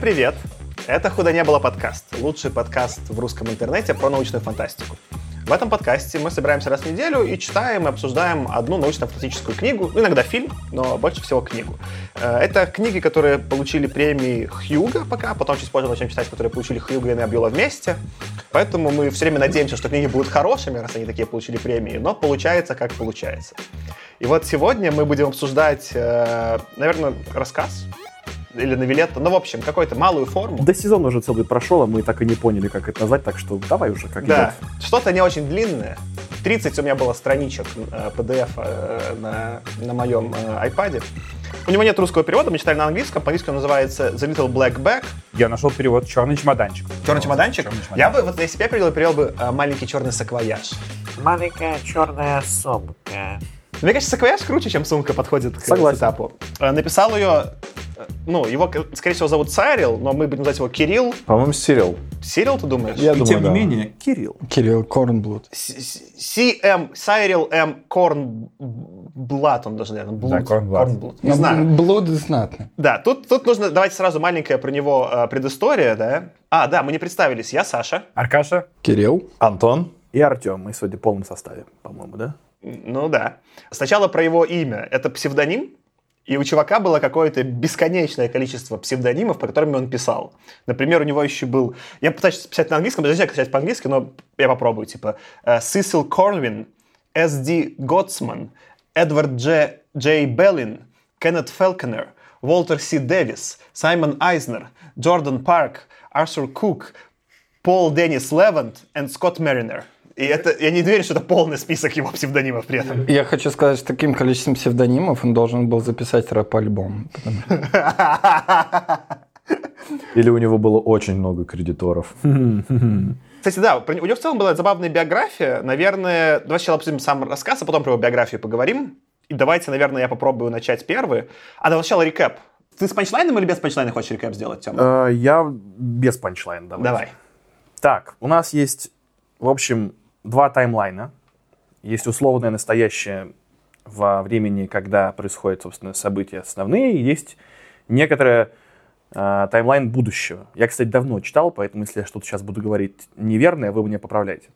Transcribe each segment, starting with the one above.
Привет! Это «Худо не было» подкаст. Лучший подкаст в русском интернете про научную фантастику. В этом подкасте мы собираемся раз в неделю и читаем и обсуждаем одну научно-фантастическую книгу, иногда фильм, но больше всего книгу. Э, это книги, которые получили премии Хьюга пока, потом чуть позже начнем читать, которые получили Хьюга и Небюла вместе. Поэтому мы все время надеемся, что книги будут хорошими, раз они такие получили премии, но получается, как получается. И вот сегодня мы будем обсуждать, э, наверное, рассказ или новелетто, ну, в общем, какую-то малую форму. Да сезон уже целый прошел, а мы так и не поняли, как это назвать, так что давай уже, как Да, идет. что-то не очень длинное. 30 у меня было страничек э, PDF э, на, на моем э, iPad. У него нет русского перевода, мы читали на английском. По-английски он называется The Little Black Bag. Я нашел перевод «Черный чемоданчик». Черный чемоданчик? Черный чемоданчик? Я бы, вот если бы я перевел, перевел бы «Маленький черный саквояж». Маленькая черная сумка. Мне кажется, саквояж круче, чем сумка подходит к Согласен. этапу. Написал ее ну, его, скорее всего, зовут Сайрил, но мы будем называть его Кирилл. По-моему, Сирил. Сирил, ты думаешь? Я И думаю, тем да. не менее, Кирилл. Кирилл Корнблуд. С.М. Сайрил М. Корнблат, он даже, наверное, Блуд. Да, Корнблат. Корнблуд. Не знаю. Блуд знатно. Да, тут, тут нужно, давайте сразу маленькая про него э, предыстория, да. А, да, мы не представились. Я Саша. Аркаша. Кирилл. Антон. И Артем. Мы сегодня в полном составе, по-моему, да? Ну да. Сначала про его имя. Это псевдоним, и у чувака было какое-то бесконечное количество псевдонимов, по которым он писал. Например, у него еще был... Я пытаюсь писать на английском, даже не знаю, как писать по-английски, но я попробую. Типа Сисил Корвин, С.Д. Готсман, Эдвард Дж. Джей Беллин, Кеннет Фелконер, Уолтер Си Дэвис, Саймон Айзнер, Джордан Парк, Арсур Кук, Пол Деннис Левант и Скотт Меринер. И это, я не уверен, что это полный список его псевдонимов при этом. Я хочу сказать, что таким количеством псевдонимов он должен был записать рэп-альбом. Или у него было очень много кредиторов. Кстати, да, у него в целом была забавная биография. Наверное, давай сначала обсудим сам рассказ, а потом про его биографию поговорим. И давайте, наверное, я попробую начать первый. А, давай сначала рекэп. Ты с панчлайном или без панчлайна хочешь рекэп сделать, Тёма? Э, я без панчлайна, давай. Давай. Так, у нас есть, в общем, два таймлайна. Есть условное настоящее во времени, когда происходят, собственно, события основные, и есть некоторое э, таймлайн будущего. Я, кстати, давно читал, поэтому если я что-то сейчас буду говорить неверное, вы меня поправляете.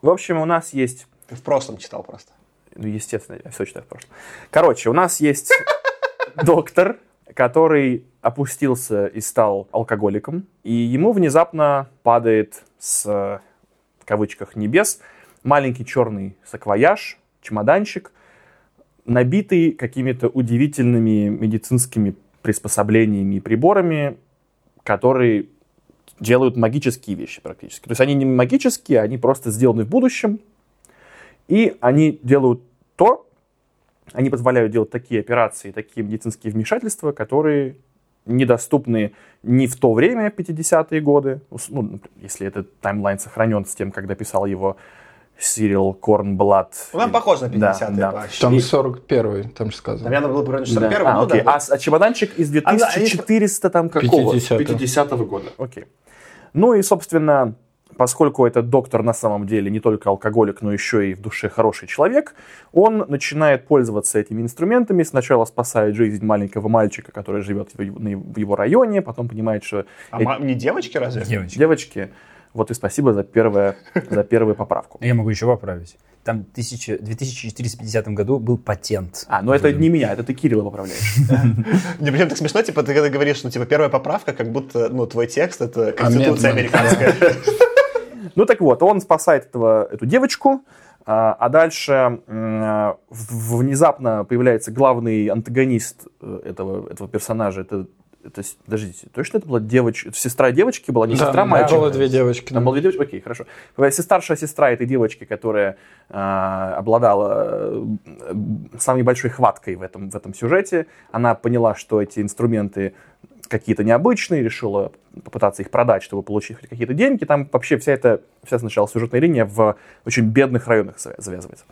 В общем, у нас есть... Ты в прошлом читал просто. Ну, естественно, я все читаю в прошлом. Короче, у нас есть доктор, который опустился и стал алкоголиком, и ему внезапно падает с в кавычках небес, маленький черный саквояж, чемоданчик, набитый какими-то удивительными медицинскими приспособлениями и приборами, которые делают магические вещи практически. То есть они не магические, они просто сделаны в будущем, и они делают то, они позволяют делать такие операции, такие медицинские вмешательства, которые недоступны ни в то время, 50-е годы, ну, если этот таймлайн сохранен с тем, когда писал его Сирил Корнблат. Ну, нам похоже на 50-е. Да, да. Там 41-й, там же сказано. Наверное, был бы 41-й. Да. А, ну, окей. Да, а, а чемоданчик из 2400 а, там какого? 50 -го. 50 -го года. Окей. Ну и, собственно, поскольку этот доктор на самом деле не только алкоголик, но еще и в душе хороший человек, он начинает пользоваться этими инструментами. Сначала спасает жизнь маленького мальчика, который живет в его районе, потом понимает, что... А эти... не девочки разве? Девочки. Девочки. Вот и спасибо за, первое, за первую поправку. Я могу еще поправить. Там в 2450 году был патент. А, ну это не меня, это ты Кирилла поправляешь. Мне прям так смешно, типа, ты когда говоришь, что, типа, первая поправка, как будто, ну, твой текст — это Конституция американская. Ну так вот, он спасает этого, эту девочку, а, а дальше внезапно появляется главный антагонист э, этого, этого персонажа, это То есть, подождите, точно это была девочка, сестра девочки была, не Да, сестра мальчика? было две девочки. Там было две девочки? Окей, хорошо. Старшая сестра этой девочки, которая а, обладала э, самой большой хваткой в этом, в этом сюжете, она поняла, что эти инструменты какие-то необычные, решила попытаться их продать, чтобы получить какие-то деньги. Там вообще вся эта, вся сначала сюжетная линия в очень бедных районах завя- завязывается.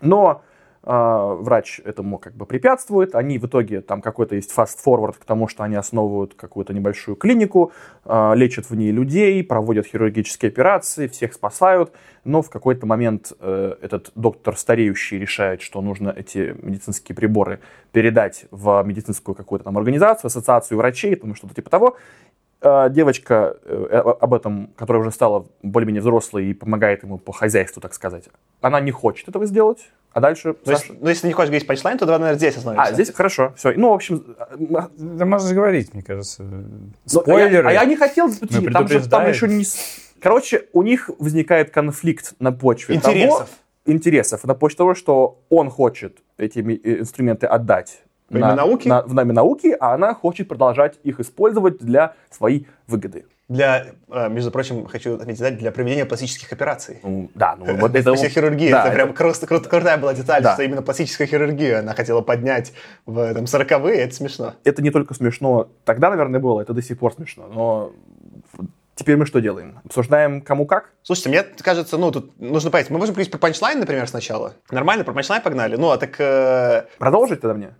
Но врач этому как бы препятствует. Они в итоге, там какой-то есть фаст-форвард к тому, что они основывают какую-то небольшую клинику, э, лечат в ней людей, проводят хирургические операции, всех спасают. Но в какой-то момент э, этот доктор стареющий решает, что нужно эти медицинские приборы передать в медицинскую какую-то там организацию, ассоциацию врачей, потому что-то типа того. Э, девочка э, об этом, которая уже стала более-менее взрослой и помогает ему по хозяйству, так сказать, она не хочет этого сделать. А дальше... Ну, если, ну, если не хочешь говорить панчлайн, то давай, наверное, здесь остановимся. А, здесь хорошо, все. Ну, в общем, Да можно говорить, мне кажется. ну, Спойлеры. А я, а я не хотел, там же там еще не... Короче, у них возникает конфликт на почве Интересов. того- интересов. На почве того, что он хочет эти э, инструменты отдать Во имя науки? на- в нами науки, а она хочет продолжать их использовать для своей выгоды. Для, э, между прочим, хочу отметить, да, для проведения пластических операций. Ну, да, ну вот это... Вся хирургия, да, это прям кру- кру- крутая была деталь, Да. что именно пластическую хирургию она хотела поднять в там, 40-е, это смешно. это не только смешно тогда, наверное, было, это до сих пор смешно. Но теперь мы что делаем? Обсуждаем кому как? Слушайте, мне кажется, ну, тут нужно понять, мы можем говорить про панчлайн, например, сначала? Нормально, про панчлайн погнали? Ну, а так... э, Продолжить тогда мне?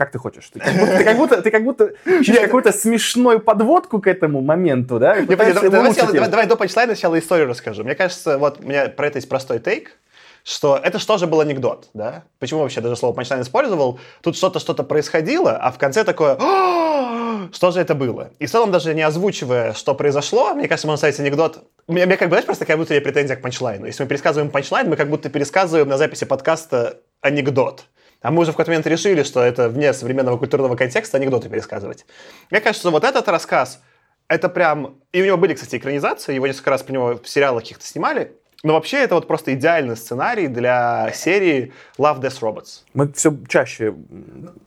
Как ты хочешь? Ты как будто, ты как будто, ты как будто ищешь какую-то смешную подводку к этому моменту, да? Не, давай, сначала- давай- давай до панчлайна сначала историю расскажу. Мне кажется, вот у меня про это есть простой тейк, что это что же был анекдот, да? Почему вообще даже слово панчлайн использовал? Тут что-то, что-то происходило, а в конце такое, «А, что же это было? И в целом даже не озвучивая, что произошло, мне кажется, можно ставить анекдот. У меня, мне как бы, знаешь, просто такая внутренняя претензия к панчлайну. Если мы пересказываем панчлайн, мы как будто пересказываем на записи подкаста анекдот. А мы уже в какой-то момент решили, что это вне современного культурного контекста анекдоты пересказывать. Мне кажется, вот этот рассказ, это прям... И у него были, кстати, экранизации, его несколько раз про него в сериалах каких-то снимали. Но вообще это вот просто идеальный сценарий для серии Love, Death, Robots. Мы все чаще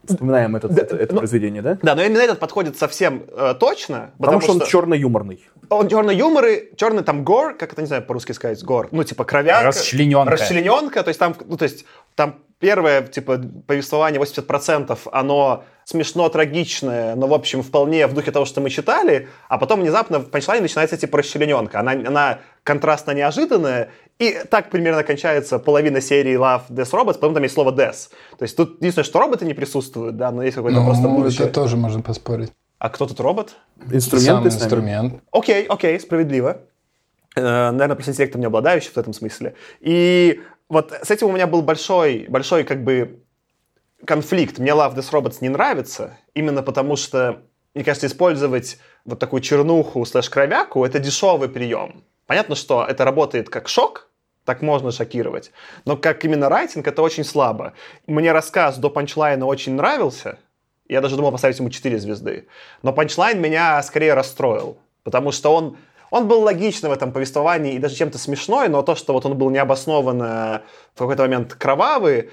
вспоминаем этот- это, это ну, произведение, да? Да, но именно этот подходит совсем э, точно, Потому, потому, что он черно-юморный. он черный юмор и черный там гор, как это, не знаю, по-русски сказать, гор, ну, типа кровянка. Расчлененка. Расчлененка, то есть там, ну, то есть там первое, типа, повествование 80% оно смешно, трагичное, но, в общем, вполне в духе того, что мы читали, а потом внезапно в панчлайне начинается, типа, расчлененка. Она, она контрастно неожиданная, и так примерно кончается половина серии Love, Death, Robots, потом там есть слово Death. То есть тут единственное, что роботы не присутствуют, да, но есть какой-то просто Ну, будущее. это тоже можно поспорить. А кто тут робот? Инструменты Сам инструмент. Окей, окей, справедливо. Э, Наверное, просто интеллектом не обладающий в этом смысле. И вот с этим у меня был большой, большой как бы конфликт. Мне Love Death Robots не нравится, именно потому что, мне кажется, использовать вот такую чернуху слэш-кровяку — это дешевый прием. Понятно, что это работает как шок, так можно шокировать, но как именно райтинг это очень слабо. Мне рассказ до панчлайна очень нравился, я даже думал поставить ему 4 звезды. Но панчлайн меня скорее расстроил, потому что он, он был логичный в этом повествовании и даже чем-то смешной, но то, что вот он был необоснованно в какой-то момент кровавый,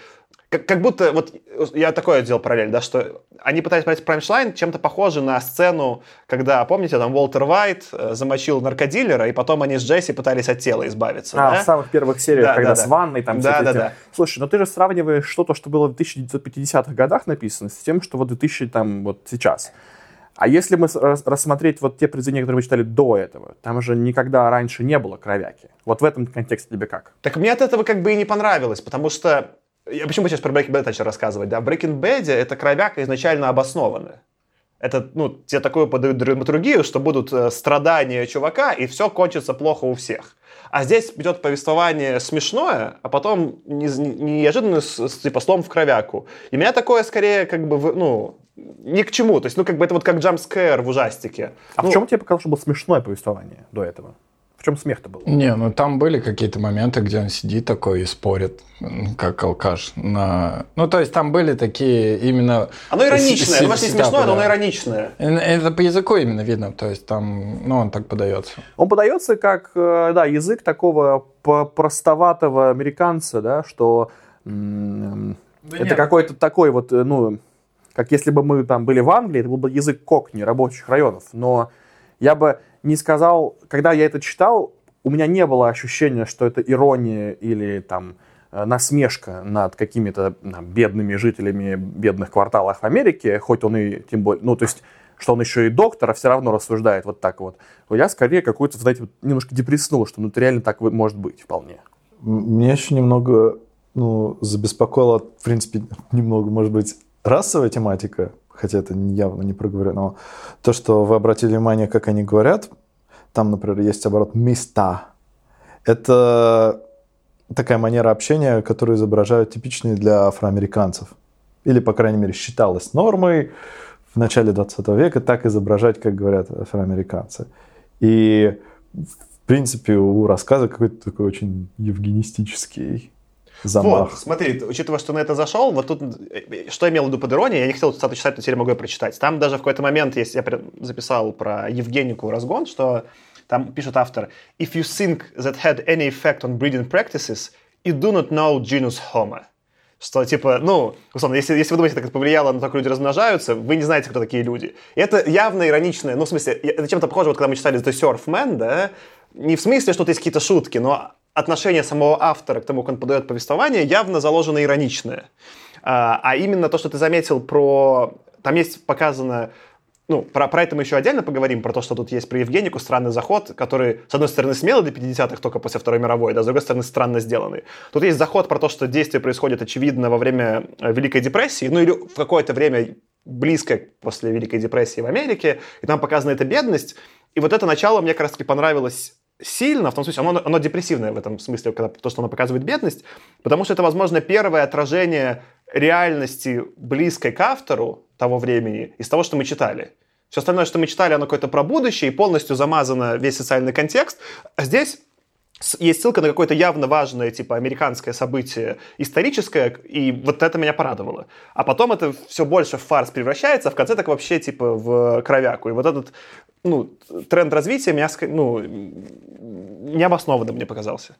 как, как будто, вот я такое делал параллель, да, что они пытались понять панчлайн чем-то похоже на сцену, когда, помните, там Уолтер Вайт э, замочил наркодилера, и потом они с Джесси пытались от тела избавиться. А, да? в самых первых сериях, Да, когда да, с ванной там Да, да, да. Слушай, но ты же сравниваешь что-то, что было в 1950-х годах написано, с тем, что вот 2000 там вот сейчас. А если мы рассмотреть вот те произведения, которые мы читали до этого, там же никогда раньше не было кровяки. Вот в этом контексте тебе как? Так мне от этого как бы и не понравилось, потому что... Я почему сейчас про Breaking Bad начал рассказывать? Да, в Breaking Bad это кровяка изначально обоснованная. Это, ну, тебе такую подают драматургию, что будут э, страдания чувака, и все кончится плохо у всех. А здесь идет повествование смешное, а потом неожиданно типа слом в кровяку. И меня такое скорее как бы, ну, ни к чему. То есть, ну, как бы это вот как джампскэр в ужастике. А Ну, в чем тебе показалось, что было смешное повествование до этого? В чем смех-то был? Не, ну там были какие-то моменты, где он сидит такой и спорит, как алкаш. На... Ну, то есть там были такие именно... Оно ироничное. не сетапы, смешное, но оно ироничное. Это по языку именно видно, то есть там, ну, он так подается. Он подается как, э, да, язык такого простоватого американца, да, что это какой-то такой вот, э, ну, как если бы мы там были в Англии, это был бы язык кокни, рабочих районов. Но я бы не сказал, когда я это читал, у меня не было ощущения, что это ирония или там э, насмешка над какими-то бедными жителями бедных кварталов Америки, хоть он и тем более, ну, то есть, что он еще и доктор, а все равно рассуждает вот так вот. Я скорее какой-то, знаете, немножко депресснул, что ну, это реально так может быть вполне. Меня еще немного ну, забеспокоила, в принципе, немного, может быть, расовая тематика, хотя это явно не проговорено. То, что вы обратили внимание, как они говорят, там, например, есть оборот «места». Это такая манера общения, которую изображают типичные для афроамериканцев. Или, по крайней мере, считалось нормой в начале 20 века так изображать, как говорят афроамериканцы. И, в принципе, у рассказа какой-то такой очень евгенистический замах. Вот, смотри, учитывая, что на это зашел, вот тут, э, что я имел в виду под иронией, я не хотел цитату читать, но теперь могу ее прочитать. Там даже в какой-то момент есть, я записал про Евгенику разгон, что там пишет автор, «If you think that had any effect on breeding practices, you do not know genus homo». Что, типа, ну, условно, если, если вы думаете, так это повлияло на то, как люди размножаются, вы не знаете, кто такие люди. И это явно ироничное, ну, в смысле, это чем-то похоже, вот когда мы читали The Surfman, да, не в смысле, что тут есть какие-то шутки, но отношение самого автора к тому, как он подает повествование, явно заложено ироничное. А, а именно то, что ты заметил про... Там есть показано... Ну, про, про это мы еще отдельно поговорим, про то, что тут есть про Евгенику странный заход, который, с одной стороны, смелый для 50-х, только после Второй мировой, да, с другой стороны, странно сделанный. Тут есть заход про то, что действие происходит, очевидно, во время э, Великой депрессии, ну или в какое-то время близко после Великой депрессии в Америке, и там показана эта бедность. И вот это начало мне как раз-таки понравилось сильно, в том смысле, оно, оно депрессивное в этом смысле, когда, то, что оно показывает бедность, потому что это, возможно, первое отражение реальности, близкой к автору того времени, из того, что мы читали. Все остальное, что мы читали, оно какое-то про будущее, и полностью замазано весь социальный контекст. А здесь есть ссылка на какое-то явно важное, типа, американское событие историческое, и вот это меня порадовало. А потом это все больше в фарс превращается, а в конце так вообще, типа, в кровяку. И вот этот, ну, тренд развития меня, ну, необоснованным мне показался.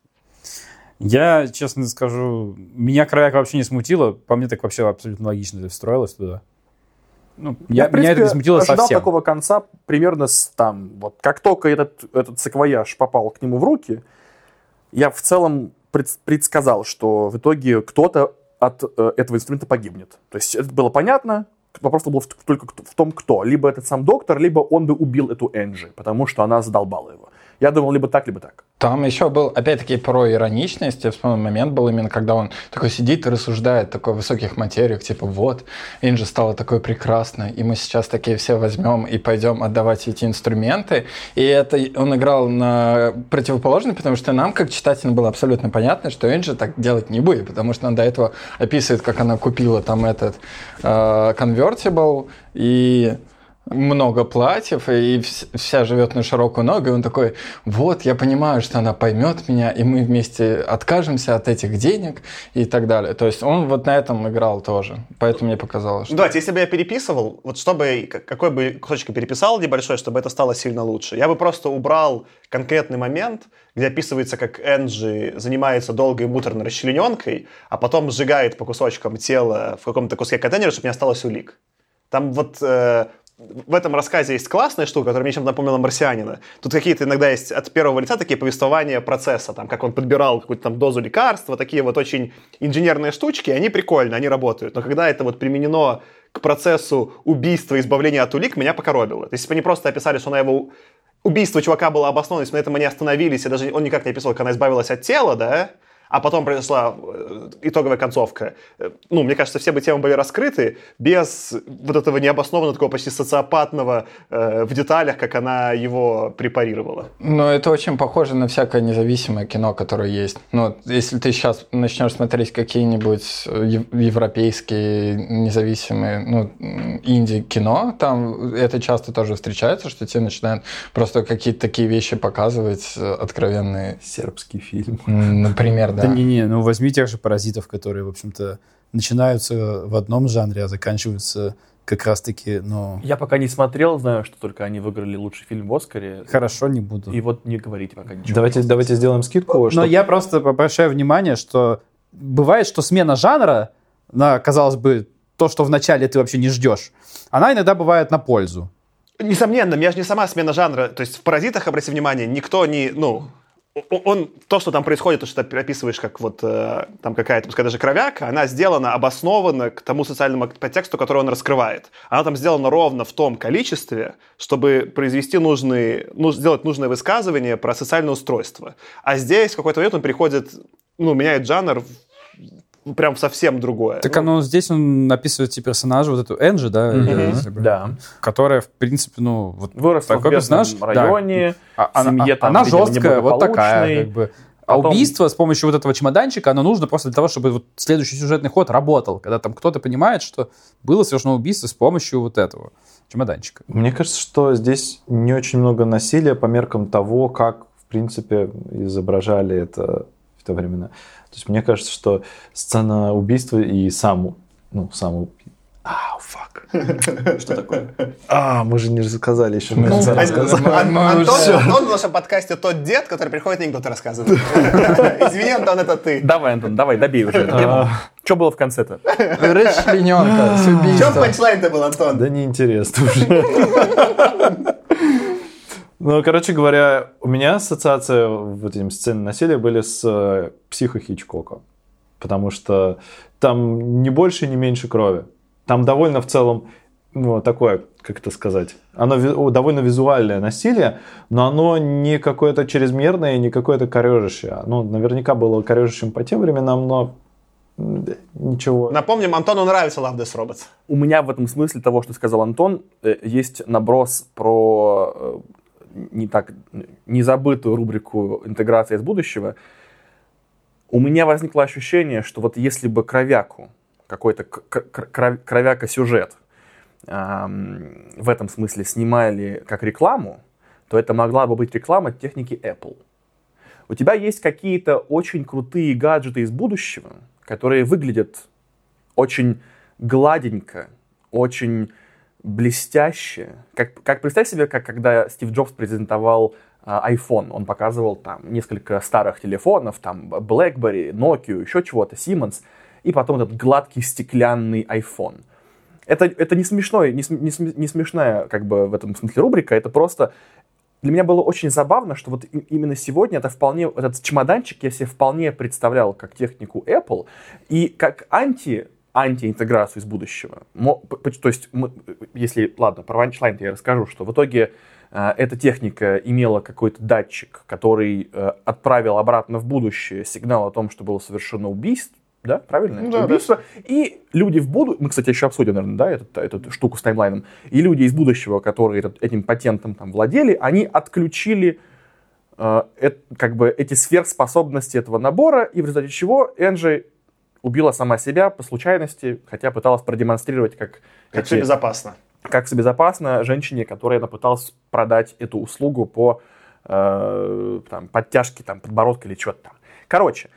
Я, честно скажу, меня кровяк вообще не смутило. По мне так вообще абсолютно логично встроилось туда. Ну, я, в принципе, меня это не смутило ожидал совсем. такого конца примерно с там, вот как только этот, этот саквояж попал к нему в руки, я в целом пред- предсказал, что в итоге кто-то от э, этого инструмента погибнет. То есть это было понятно, вопрос был только в том, кто. Либо этот сам доктор, либо он бы убил эту Энджи, потому что она задолбала его. Я думал, либо так, либо так. Там еще был, опять-таки, про ироничность. Я вспомнил момент был именно, когда он такой сидит и рассуждает такой высоких материях, типа, вот, Инжи стала такой прекрасной, и мы сейчас такие все возьмем и пойдем отдавать эти инструменты. И это он играл на противоположный, потому что нам, как читателям, было абсолютно понятно, что Инжи так делать не будет, потому что он до этого описывает, как она купила там этот э, конвертибл, и много платьев, и вс- вся живет на широкую ногу, и он такой, вот, я понимаю, что она поймет меня, и мы вместе откажемся от этих денег и так далее. То есть он вот на этом играл тоже, поэтому мне показалось, что... Давайте, если бы я переписывал, вот чтобы, какой бы кусочек я переписал небольшой, чтобы это стало сильно лучше, я бы просто убрал конкретный момент, где описывается, как Энджи занимается долгой муторной расчлененкой, а потом сжигает по кусочкам тело в каком-то куске контейнера, чтобы не осталось улик. Там вот э, в этом рассказе есть классная штука, которая мне чем-то напомнила «Марсианина». Тут какие-то иногда есть от первого лица такие повествования процесса, там, как он подбирал какую-то там дозу лекарства, такие вот очень инженерные штучки, они прикольные, они работают. Но когда это вот применено к процессу убийства избавления от улик, меня покоробило. То есть, если бы они просто описали, что она его... Убийство чувака было обосновано, если бы на этом они остановились, и даже он никак не описывал, как она избавилась от тела, да, а потом произошла э, итоговая концовка. Э, Ну, мне кажется, все бы темы были раскрыты без вот этого необоснованного, такого почти социопатного э, в деталях, как она его препарировала. Но это очень похоже на всякое независимое кино, которое есть. Ну, если ты сейчас начнешь смотреть какие-нибудь э, ев- европейские независимые, ну, инди-кино, там это часто тоже встречается, что тебе начинают просто какие-то такие вещи показывать откровенные. Сербский фильм. Например, да. Да не-не, ну возьми тех же паразитов, которые, в общем-то, начинаются в одном жанре, а заканчиваются как раз-таки, ну, Я пока не смотрел, знаю, что только они выиграли лучший фильм в Оскаре. хорошо не буду. И вот не говорите пока ничего. Давайте, давайте сделаем скидку. Но чтоб- я просто обращаю внимание, что бывает, что смена жанра на, казалось бы, то, что вначале ты вообще не ждешь, она иногда бывает на пользу. Несомненно, меня же не сама смена жанра. То есть в «Паразитах», обрати внимание, никто не, ну, он, то, что там происходит, то, что ты описываешь, как вот э, там какая-то, пускай даже кровяка, она сделана обоснованно к тому социальному подтексту, который он раскрывает. Она там сделана ровно в том количестве, чтобы произвести нужные, ну, сделать нужное высказывание про социальное устройство. А здесь в какой-то момент он приходит, ну, меняет жанр прям совсем другое. Так Ну, оно здесь он описывает эти персонажи, вот эту Энджи, да, если бы, Да. которая, в принципе, ну, вот Выросла такой в бедном персонаж, да. районе, А- в она, семье там, она видимо, жесткая, вот такая, как бы. А Потом- убийство с помощью вот этого чемоданчика, оно нужно просто для того, чтобы вот следующий сюжетный ход работал, когда там кто-то понимает, что было совершено убийство с помощью вот этого чемоданчика. Мне кажется, что здесь не очень много насилия по меркам того, как, в принципе, изображали это в то времена. То есть мне кажется, что сцена убийства и сам, ну, сам Ау, фак. Что такое? А, мы же не рассказали еще. Ну, Мы Антон, уже- Антон в нашем подкасте тот дед, который приходит анекдоты рассказывает. Извини, Антон, это ты. Давай, Антон, давай, добей уже эту тему. Что было в конце-то? Расчлененка с убийством. панчлайн-то был, Антон? Да неинтересно уже. Ну, короче говоря, у меня ассоциация вот этим сцены насилия были с э, психо Хичкока. Потому что там не больше, не меньше крови. Там довольно в целом, ну, такое, как это сказать, оно довольно визуальное насилие, но оно не какое-то чрезмерное, не какое-то корежащее. Оно наверняка было корежащим по тем временам, но ничего. Напомним, Антону нравится Love Death Robots. У меня в этом смысле того, что сказал Антон, э, есть наброс про э, не так незабытую рубрику «Интеграция из будущего». У меня возникло ощущение, что вот если бы кровяку, какой-то кровяка-сюжет эм, в этом смысле снимали как рекламу, то это могла бы быть реклама техники Apple. У тебя есть какие-то очень крутые гаджеты из будущего, которые выглядят очень гладенько, очень блестяще. Как, как представь себе, как когда Стив Джобс презентовал а, iPhone, он показывал там несколько старых телефонов, там BlackBerry, Nokia, еще чего-то, Siemens, и потом этот гладкий стеклянный iPhone. Это, это не смешной, не, см- не не смешная как бы в этом смысле рубрика, это просто для меня было очень забавно, что вот именно сегодня это вполне, этот чемоданчик я себе вполне представлял как технику Apple и как анти антиинтеграцию из будущего. Мо- то есть, мы- если, ладно, про ванчлайн я расскажу, что в итоге э, эта техника имела какой-то датчик, который э, отправил обратно в будущее сигнал о том, что было совершено убийство, да, правильно? Ну да, убийство. И люди в будущем, мы, кстати, еще обсудим, наверное, да, этот- эту, штуку с таймлайном, и люди из будущего, которые этот- этим патентом там владели, они отключили э, эт- как бы эти сверхспособности этого набора, и в результате чего Энджи убила сама себя по случайности, хотя пыталась продемонстрировать, как, Как эти- все безопасно. как все безопасно женщине, которой она пыталась продать эту услугу по э, там, подтяжке там, подбородка или что-то там. Короче,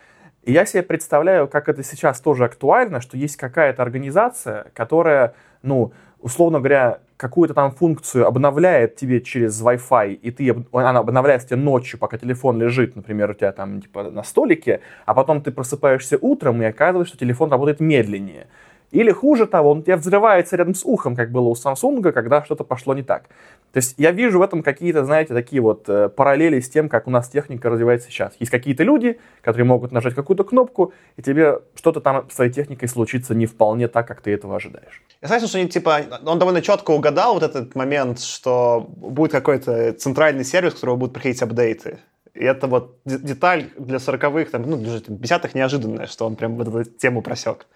я себе представляю, как это сейчас тоже актуально, что есть какая-то организация, которая, ну, условно говоря, какую-то там функцию обновляет тебе через Wi-Fi, и ты, она обновляется тебе ночью, пока телефон лежит, например, у тебя там типа на столике, а потом ты просыпаешься утром и оказывается, что телефон работает медленнее. Или хуже того, он у тебя взрывается рядом с ухом, как было у Samsung, когда что-то пошло не так. То есть я вижу в этом какие-то, знаете, такие вот э, параллели с тем, как у нас техника развивается сейчас. Есть какие-то люди, которые могут нажать какую-то кнопку, и тебе что-то там с твоей техникой случится не вполне так, как ты этого ожидаешь. Я согласен, что они, типа, он довольно четко угадал вот этот момент, что будет какой-то центральный сервис, у которого будут приходить апдейты. И это вот де- деталь для 40-х, там, ну, для 50-х неожиданная, что он прям вот эту тему просек.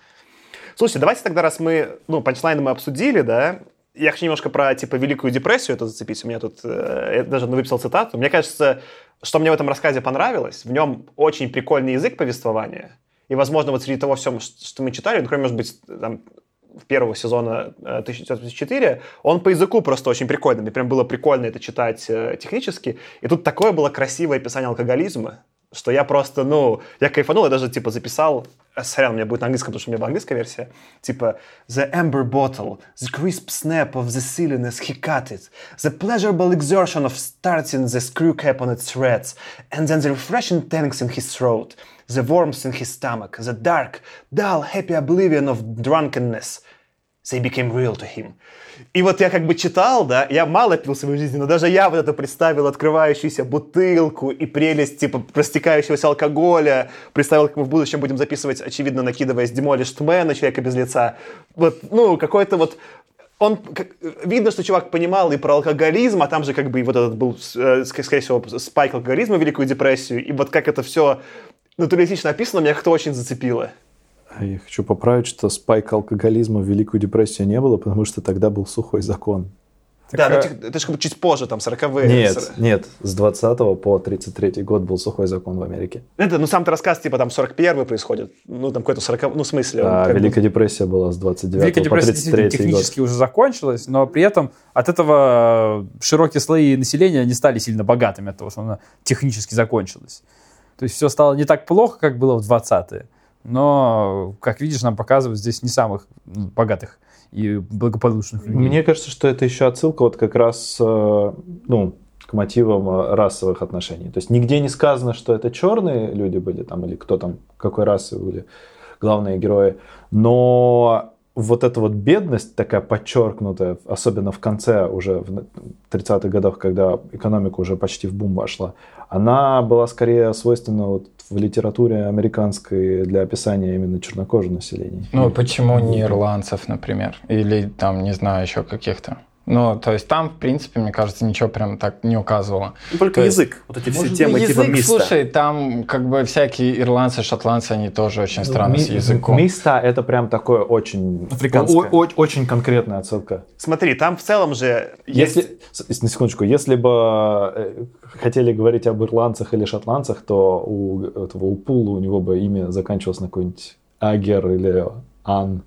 Слушайте, давайте тогда, раз мы, ну, панчлайны мы обсудили, да, я хочу немножко про, типа, Великую депрессию это зацепить. У меня тут, э, я даже выписал цитату. Мне кажется, что мне в этом рассказе понравилось, в нем очень прикольный язык повествования. И, возможно, вот среди того всего, что мы читали, ну, кроме, может быть, там, первого сезона э, 1984, он по языку просто очень прикольный. Мне прям было прикольно это читать э, технически. И тут такое было красивое описание алкоголизма, что я просто, ну, я кайфанул, я даже, типа, записал, э, сорян, у меня будет на английском, потому что у меня была английская версия, типа, the amber bottle, the crisp snap of the as he cut it, the pleasurable exertion of starting the screw cap on its threads, and then the refreshing tanks in his throat, the warmth in his stomach, the dark, dull, happy oblivion of drunkenness. They became real to him. И вот я как бы читал, да, я мало пил в своей жизни, но даже я вот это представил открывающуюся бутылку и прелесть, типа, растекающегося алкоголя, представил, как мы в будущем будем записывать, очевидно, накидываясь Demolished Man, Человека без лица. Вот, ну, какой-то вот он, как, видно, что чувак понимал и про алкоголизм, а там же как бы и вот этот был, э, скорее всего, спайк алкоголизма, Великую депрессию, и вот как это все натуралистично описано, меня как-то очень зацепило. Я хочу поправить, что спайка алкоголизма в Великую депрессию не было, потому что тогда был сухой закон. да, а... но это же чуть позже, там, 40-е. Нет, нет, с 20 по 33 год был сухой закон в Америке. Это, ну, сам-то рассказ, типа, там, 41 происходит, ну, там, какой-то 40 ну, в смысле. А Великая бы... депрессия была с 29 Великая по 33 год. технически уже закончилась, но при этом от этого широкие слои населения не стали сильно богатыми от того, что она технически закончилась. То есть все стало не так плохо, как было в 20-е но, как видишь, нам показывают здесь не самых богатых и благополучных людей. Мне кажется, что это еще отсылка вот как раз э, ну, к мотивам э, расовых отношений. То есть нигде не сказано, что это черные люди были там, или кто там, какой расы были главные герои, но вот эта вот бедность такая подчеркнутая, особенно в конце уже в 30-х годах, когда экономика уже почти в бум вошла, она была скорее свойственна вот в литературе американской для описания именно чернокожего населения. Ну, почему не ирландцев, например? Или там, не знаю, еще каких-то? Ну, то есть там, в принципе, мне кажется, ничего прям так не указывало. Ну, только то язык. Есть, вот эти все темы язык, типа миста. Слушай, там как бы всякие ирландцы, шотландцы, они тоже очень странно Ми- с языком. Миста это прям такое очень... Африканское. О- о- очень конкретная отсылка. Смотри, там в целом же если, есть... На секундочку, если бы э, хотели говорить об ирландцах или шотландцах, то у этого у Пула у него бы имя заканчивалось на какой-нибудь Агер или Ан.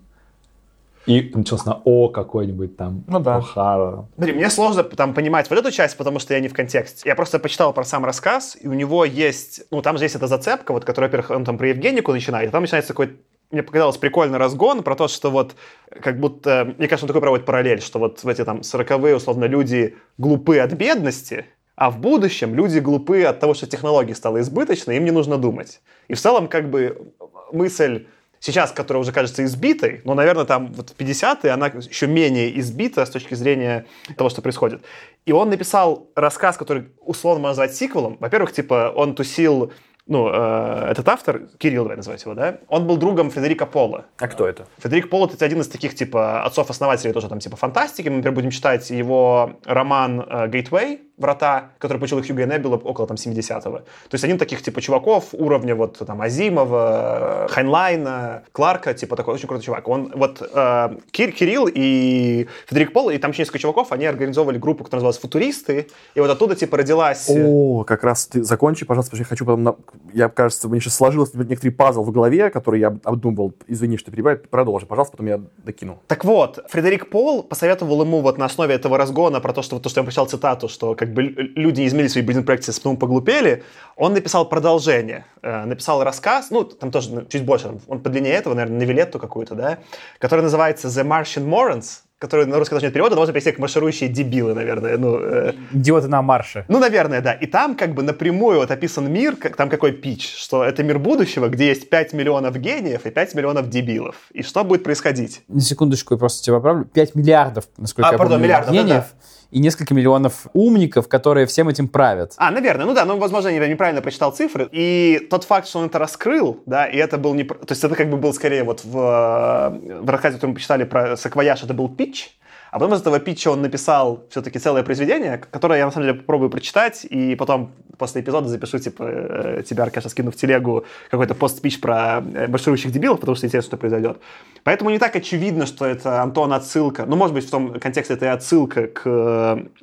И началось на О какой-нибудь там. Ну да. Охара. Смотри, мне сложно там понимать вот эту часть, потому что я не в контексте. Я просто почитал про сам рассказ, и у него есть, ну там же есть эта зацепка, вот, которая, во-первых, он там про Евгенику начинает, и там начинается такой мне показалось прикольный разгон про то, что вот как будто, мне кажется, он такой проводит параллель, что вот в эти там сороковые, условно, люди глупы от бедности, а в будущем люди глупы от того, что технологии стало избыточно, им не нужно думать. И в целом как бы мысль сейчас, которая уже кажется избитой, но, наверное, там вот в 50-е она еще менее избита с точки зрения того, что происходит. И он написал рассказ, который условно можно назвать сиквелом. Во-первых, типа, он тусил ну, э, этот автор, Кирилл, давай называть его, да, он был другом Фредерика Пола. А кто это? Фредерик Пол это один из таких, типа, отцов-основателей тоже там, типа, фантастики. Мы, например, будем читать его роман э, «Гейтвей», врата, который получил их Хьюго Неббела около там 70-го. То есть один таких типа чуваков уровня вот там Азимова, Хайнлайна, Кларка, типа такой очень крутой чувак. Он вот э, Кир, Кирилл и Федерик Пол, и там еще несколько чуваков, они организовывали группу, которая называлась «Футуристы», и вот оттуда типа родилась... О, как раз ты закончи, пожалуйста, я хочу потом... На... Я, кажется, мне сейчас сложился некоторый пазл в голове, который я обдумывал. Извини, что перебиваю, продолжи, пожалуйста, потом я докину. Так вот, Фредерик Пол посоветовал ему вот на основе этого разгона про то, что то, что я прочитал цитату, что как бы люди не изменили свои бизнес-практики, потом поглупели, он написал продолжение, э, написал рассказ, ну, там тоже ну, чуть больше, он по длине этого, наверное, новелетту какую-то, да, который называется «The Martian Morons», который на русский даже нет перевода, можно перевести как «марширующие дебилы», наверное. Ну, э... Идиоты на марше. Ну, наверное, да. И там как бы напрямую вот описан мир, как, там какой пич, что это мир будущего, где есть 5 миллионов гениев и 5 миллионов дебилов. И что будет происходить? На секундочку, я просто тебя поправлю. 5 миллиардов, насколько а, я пардон, помню, миллиардов, гениев. Да, да и несколько миллионов умников, которые всем этим правят. А, наверное, ну да, ну, возможно, я неправильно прочитал цифры. И тот факт, что он это раскрыл, да, и это был не... То есть это как бы был скорее вот в, в рассказе, который мы почитали про Саквояж, это был питч, а потом из этого питча он написал все-таки целое произведение, которое я на самом деле попробую прочитать, и потом после эпизода запишу, типа, э, тебя, Аркаша, скину в телегу какой-то пост-спич про э, марширующих дебилов, потому что интересно, что произойдет. Поэтому не так очевидно, что это Антон отсылка. Ну, может быть, в том контексте это и отсылка к,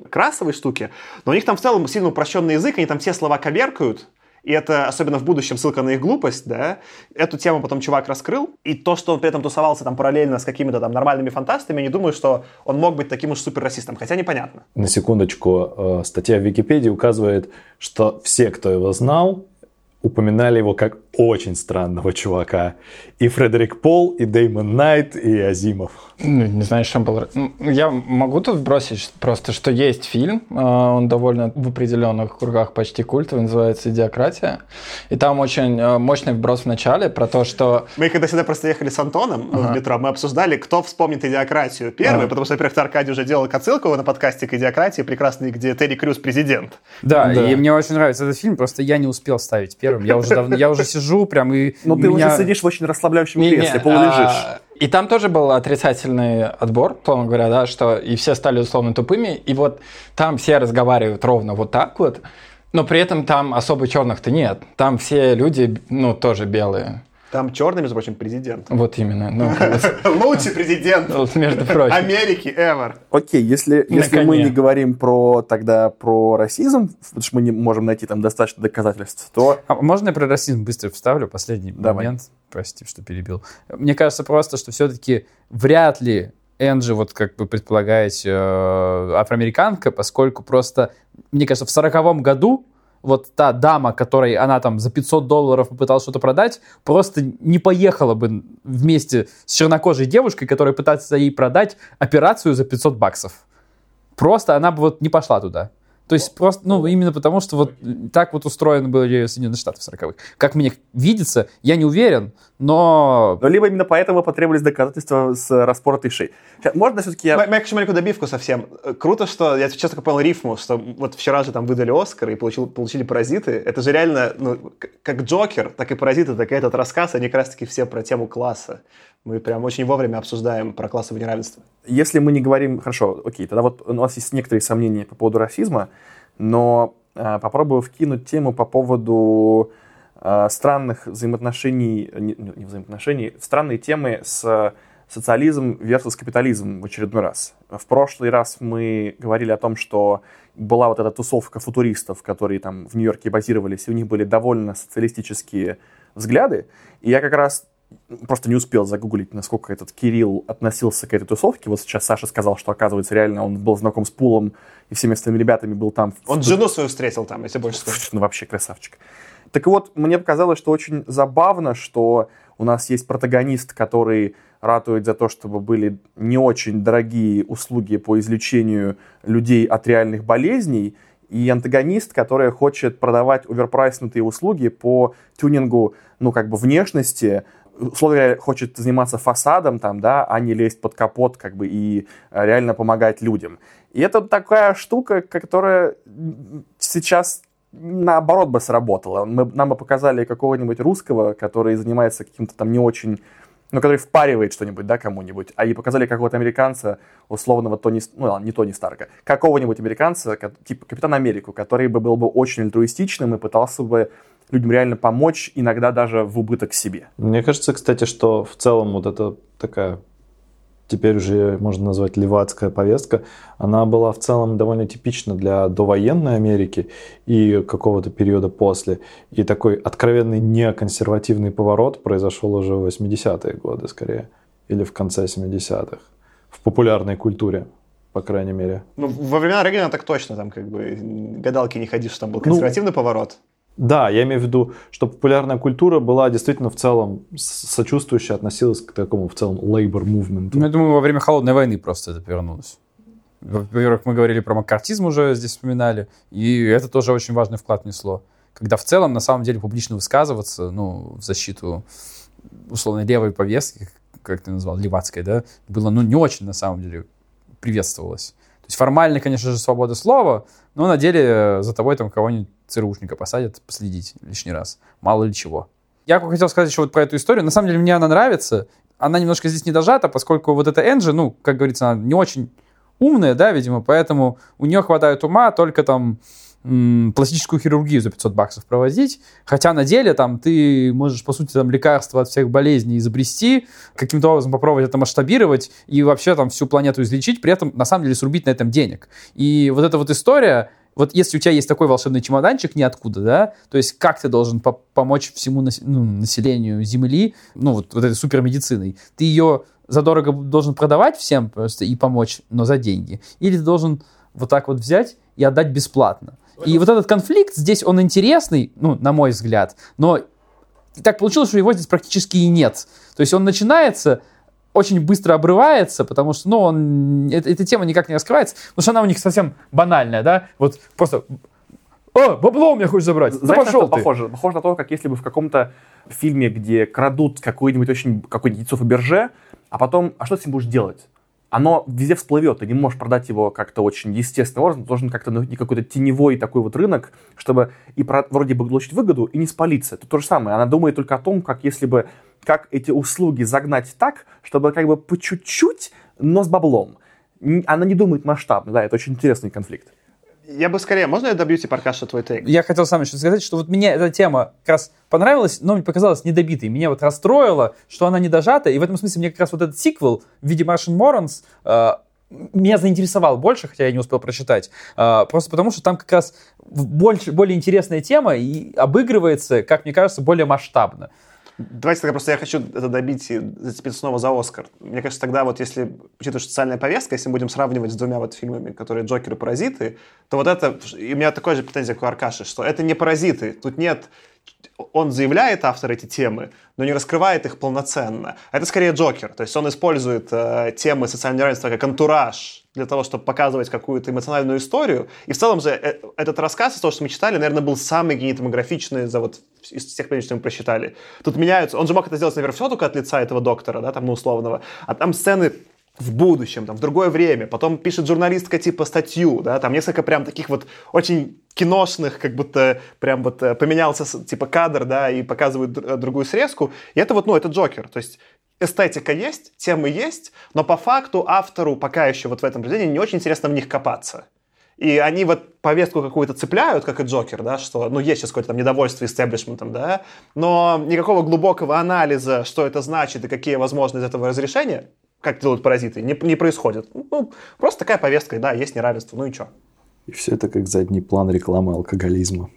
к расовой штуке, но у них там в целом сильно упрощенный язык, они там все слова коверкают, и это, особенно в будущем, ссылка на их глупость, да, эту тему потом чувак раскрыл, и то, что он при этом тусовался там параллельно с какими-то там нормальными фантастами, я не думаю, что он мог быть таким уж суперрасистом, хотя непонятно. На секундочку, э, статья в Википедии указывает, что все, кто его знал, упоминали его как очень странного чувака. И Фредерик Пол, и Деймон Найт, и Азимов. Ну, не знаю, что был... Ну, Я могу тут бросить просто, что есть фильм, э, он довольно в определенных кругах почти культовый, называется «Идиократия». И там очень э, мощный вброс в начале про то, что... Мы когда сюда просто ехали с Антоном в метро, мы обсуждали, кто вспомнит идиократию первый, потому что, во-первых, Аркадий уже делал отсылку на подкасте к идиократии прекрасный, где Терри Крюс президент. Да, Да. и мне очень нравится этот фильм, просто я не успел ставить первым. Я уже давно, я уже сижу прям и Ну, ты уже сидишь в очень расслабляющем кресле, полулежишь. И там тоже был отрицательный отбор, условно говоря, да, что и все стали условно тупыми, и вот там все разговаривают ровно вот так вот, но при этом там особо черных-то нет. Там все люди, ну, тоже белые. Там черный, между прочим, президент. Вот именно. Ну, Лучший президент между прочим. Америки ever. Окей, если, если мы не говорим про тогда про расизм, потому что мы не можем найти там достаточно доказательств, то А можно я про расизм быстро вставлю? Последний Давай. момент. Прости, что перебил. Мне кажется просто, что все-таки вряд ли Энджи, вот как вы предполагаете, э, афроамериканка, поскольку просто, мне кажется, в сороковом году вот та дама, которой она там за 500 долларов попыталась что-то продать, просто не поехала бы вместе с чернокожей девушкой, которая пытается ей продать операцию за 500 баксов. Просто она бы вот не пошла туда. То есть просто, ну, именно потому, что вот так вот устроены были Соединенные Штаты в 40-х. Как мне видится, я не уверен, но... но либо именно поэтому потребовались доказательства с распоротой шеей. Можно все-таки я... Хочу маленькую добивку совсем. Э, Круто, что я сейчас только понял рифму, что вот вчера же там выдали Оскар и получил, получили «Паразиты». Это же реально, ну, как Джокер, так и «Паразиты», так и этот рассказ, они как раз-таки все про тему класса. Мы прям очень вовремя обсуждаем про классовое неравенство. Если мы не говорим... Хорошо, окей, тогда вот у нас есть некоторые сомнения по поводу расизма, но э, попробую вкинуть тему по поводу э, странных взаимоотношений, не, не взаимоотношений, странные темы с социализм versus капитализм в очередной раз. В прошлый раз мы говорили о том, что была вот эта тусовка футуристов, которые там в Нью-Йорке базировались, и у них были довольно социалистические взгляды. И я как раз просто не успел загуглить, насколько этот Кирилл относился к этой тусовке. Вот сейчас Саша сказал, что, оказывается, реально он был знаком с Пулом и всеми остальными ребятами был там. в- Он жену свою встретил там, если больше скажу. ну, вообще красавчик. Так вот, мне показалось, что очень забавно, что у нас есть протагонист, который ратует за то, чтобы были не очень дорогие услуги по излечению людей от реальных болезней, и антагонист, который хочет продавать оверпрайснутые услуги по тюнингу, ну, как бы внешности, условно говоря, хочет заниматься фасадом там, да, а не лезть под капот, как бы, и э, реально помогать людям. И это такая штука, которая сейчас наоборот бы сработала. Мы, нам бы показали какого-нибудь русского, который занимается каким-то там не очень ну, который впаривает что-нибудь, да, кому-нибудь, а и показали какого-то американца, условного Тони, ну, не Тони Старка, какого-нибудь американца, ка- типа Капитан Америку, который бы был бы очень альтруистичным и пытался бы людям реально помочь, иногда даже в убыток себе. Мне кажется, кстати, что в целом вот эта такая, теперь уже можно назвать левацкая повестка, она была в целом довольно типична для довоенной Америки и какого-то периода после. И такой откровенный неоконсервативный поворот произошел уже в 80-е годы скорее, или в конце 70-х, в популярной культуре, по крайней мере. Ну, во времена Рейгана так точно, там как бы гадалки не ходи, что там был Ну, консервативный поворот. Да, я имею в виду, что популярная культура была действительно в целом с- сочувствующе относилась к такому в целом labor movement. Ну, я думаю, во время Холодной войны просто это повернулось. Во-первых, мы говорили про маккартизм уже здесь вспоминали, и это тоже очень важный вклад внесло. Когда в целом, на самом деле, публично высказываться, ну, в защиту условно левой повестки, как ты назвал, левацкой, да, было, ну, не очень, на самом деле, приветствовалось. Есть формально, конечно же, свобода слова, но на деле э, за тобой там кого-нибудь ЦРУшника посадят последить лишний раз. Мало ли чего. Я хотел сказать еще вот про эту историю. На самом деле, мне она нравится. Она немножко здесь не дожата, поскольку вот эта Энджи, ну, как говорится, она не очень умная, да, видимо, поэтому у нее хватает ума только там пластическую хирургию за 500 баксов проводить, хотя на деле там ты можешь, по сути, там лекарства от всех болезней изобрести, каким-то образом попробовать это масштабировать и вообще там всю планету излечить, при этом, на самом деле, срубить на этом денег. И вот эта вот история, вот если у тебя есть такой волшебный чемоданчик ниоткуда, да, то есть как ты должен по- помочь всему нас- ну, населению Земли, ну, вот, вот этой супермедициной, ты ее задорого должен продавать всем просто и помочь, но за деньги. Или ты должен вот так вот взять и отдать бесплатно. И вот этот конфликт здесь, он интересный, ну, на мой взгляд, но так получилось, что его здесь практически и нет. То есть он начинается, очень быстро обрывается, потому что, ну, он, эта, эта тема никак не раскрывается, потому что она у них совсем банальная, да, вот просто о, бабло у меня хочешь забрать. Знаешь, на пошел ты. похоже? Похоже на то, как если бы в каком-то фильме, где крадут какой-нибудь очень какой-нибудь яйцо Фаберже, а потом, а что ты с ним будешь делать? Оно везде всплывет, ты не можешь продать его как-то очень естественным образом, должен как-то найти какой-то теневой такой вот рынок, чтобы и про- вроде бы получить выгоду, и не спалиться. Это то же самое, она думает только о том, как если бы, как эти услуги загнать так, чтобы как бы по чуть-чуть, но с баблом. Она не думает масштабно, да, это очень интересный конфликт. Я бы скорее, можно я добью тебе, Аркаша, твой тейк? Я хотел сам еще сказать, что вот мне эта тема как раз понравилась, но мне показалась недобитой. Меня вот расстроило, что она не дожата, и в этом смысле мне как раз вот этот сиквел в виде Martian Morons э, меня заинтересовал больше, хотя я не успел прочитать, э, просто потому что там как раз больше, более интересная тема и обыгрывается, как мне кажется, более масштабно. Давайте тогда просто я хочу это добить и зацепиться снова за Оскар. Мне кажется, тогда вот если, учитывая, социальная повестка, если мы будем сравнивать с двумя вот фильмами, которые «Джокер» и «Паразиты», то вот это, и у меня такое же претензия, как у Аркаши, что это не «Паразиты», тут нет он заявляет, автор, эти темы, но не раскрывает их полноценно. Это скорее Джокер. То есть он использует э, темы социального неравенства как антураж для того, чтобы показывать какую-то эмоциональную историю. И в целом же э, этот рассказ, из того, что мы читали, наверное, был самый кинематографичный за вот из всех, что мы просчитали. Тут меняются... Он же мог это сделать, наверное, все только от лица этого доктора, да, там, ну, условного. А там сцены в будущем, там, в другое время. Потом пишет журналистка типа статью, да, там несколько прям таких вот очень киношных, как будто прям вот э, поменялся типа кадр, да, и показывают др- другую срезку. И это вот, ну, это Джокер. То есть эстетика есть, темы есть, но по факту автору пока еще вот в этом произведении не очень интересно в них копаться. И они вот повестку какую-то цепляют, как и Джокер, да, что, ну, есть сейчас какое-то там недовольство истеблишментом, да, но никакого глубокого анализа, что это значит и какие возможны из этого разрешения, как делают паразиты, не, не происходит. Ну, просто такая повестка, да, есть неравенство, ну и что? И все это как задний план рекламы алкоголизма.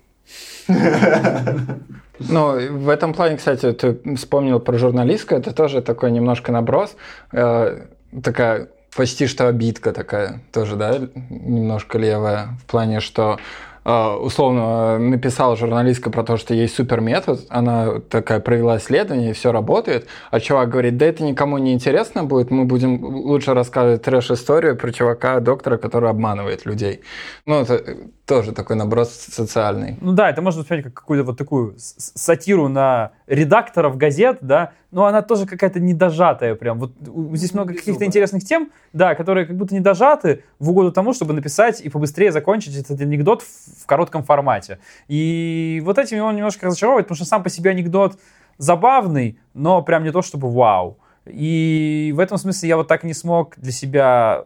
Ну, в этом плане, кстати, ты вспомнил про журналистку, это тоже такой немножко наброс. Э, такая почти что обидка такая тоже, да, немножко левая, в плане, что условно написала журналистка про то, что есть суперметод, она такая провела исследование, и все работает, а чувак говорит, да это никому не интересно будет, мы будем лучше рассказывать трэш-историю про чувака-доктора, который обманывает людей. Ну, это тоже такой наброс социальный. Ну да, это можно воспринять как какую-то вот такую сатиру на редакторов газет, да, но она тоже какая-то недожатая прям. Вот у- здесь много каких-то интересных тем, да, которые как будто недожаты в угоду тому, чтобы написать и побыстрее закончить этот анекдот в, в коротком формате. И вот этим он немножко разочаровывает, потому что сам по себе анекдот забавный, но прям не то чтобы вау. И в этом смысле я вот так не смог для себя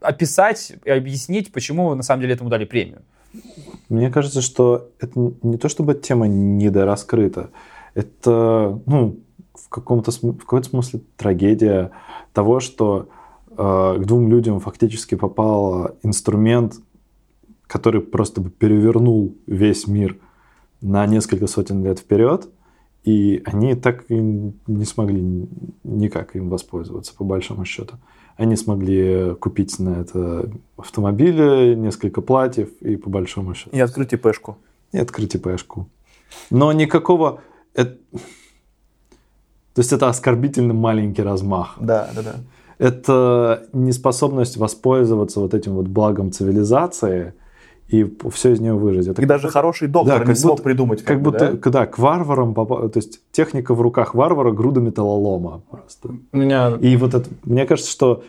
описать и объяснить, почему на самом деле этому дали премию. Мне кажется, что это не то, чтобы тема недораскрыта. Это, ну, в каком-то в каком-то смысле трагедия того, что э, к двум людям фактически попал инструмент, который просто бы перевернул весь мир на несколько сотен лет вперед, и они так и не смогли ни- никак им воспользоваться, по большому счету. Они смогли купить на это автомобили, несколько платьев и по большому счету И открыть ИПшку. и открыть ИПшку. Но никакого... э- То есть это оскорбительно маленький размах. Да, да, да. Это неспособность воспользоваться вот этим вот благом цивилизации и все из нее выжить. Это И даже хороший доктор Да, не как смог будто- придумать. как бы, будто, да? когда к варварам попа- то есть техника в руках варвара груда металлолома просто. У меня И вот это, мне кажется, что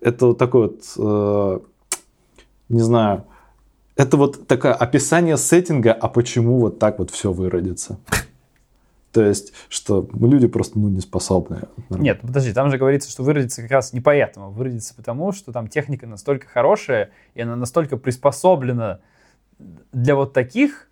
это вот такой вот, э, не знаю, это вот такое описание сеттинга, а почему вот так вот все выродится. То есть, что люди просто ну, не способны. Нет, подожди, там же говорится, что выродится как раз не поэтому. Выродится потому, что там техника настолько хорошая, и она настолько приспособлена для вот таких,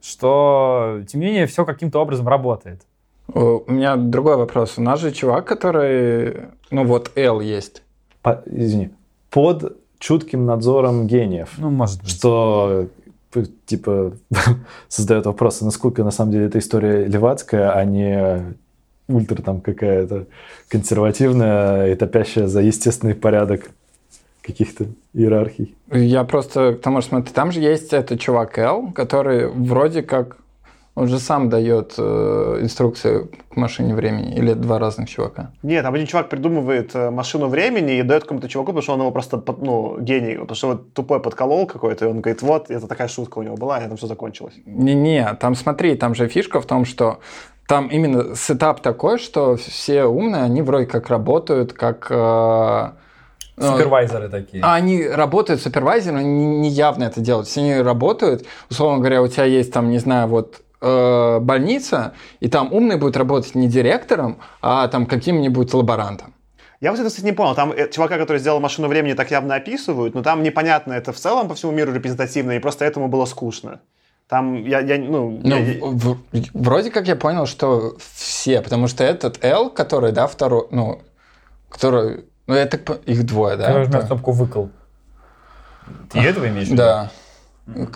что, тем не менее, все каким-то образом работает. У меня другой вопрос. У нас же чувак, который... Ну вот Л есть. По- извини, под чутким надзором гениев. Ну, может быть. Что типа создает вопрос, а насколько на самом деле эта история левацкая, а не ультра там какая-то консервативная и топящая за естественный порядок каких-то иерархий. Я просто, потому что смотри, там же есть этот чувак Эл, который вроде как он же сам дает э, инструкции к машине времени, или два разных чувака? Нет, там один чувак придумывает э, машину времени и дает какому-то чуваку, потому что он его просто, ну, гений, потому что вот тупой подколол какой-то, и он говорит, вот, это такая шутка у него была, и этом все закончилось. Не-не, там смотри, там же фишка в том, что там именно сетап такой, что все умные, они вроде как работают как... э, ну, Супервайзеры такие. А они работают супервайзером, они не явно это делают. Все они работают, условно говоря, у тебя есть там, не знаю, вот э, больница, и там умный будет работать не директором, а там каким-нибудь лаборантом. Я вот это, кстати, не понял. Там э, чувака, который сделал машину времени, так явно описывают, но там непонятно, это в целом по всему миру репрезентативно, и просто этому было скучно. Там я, я ну, Ну, я- в- в- вроде как я понял, что все, потому что этот L, который, да, второй, ну, который, ну, я так по- их двое, да? Который жмет кнопку выкл. Ты этого имеешь в виду? Да.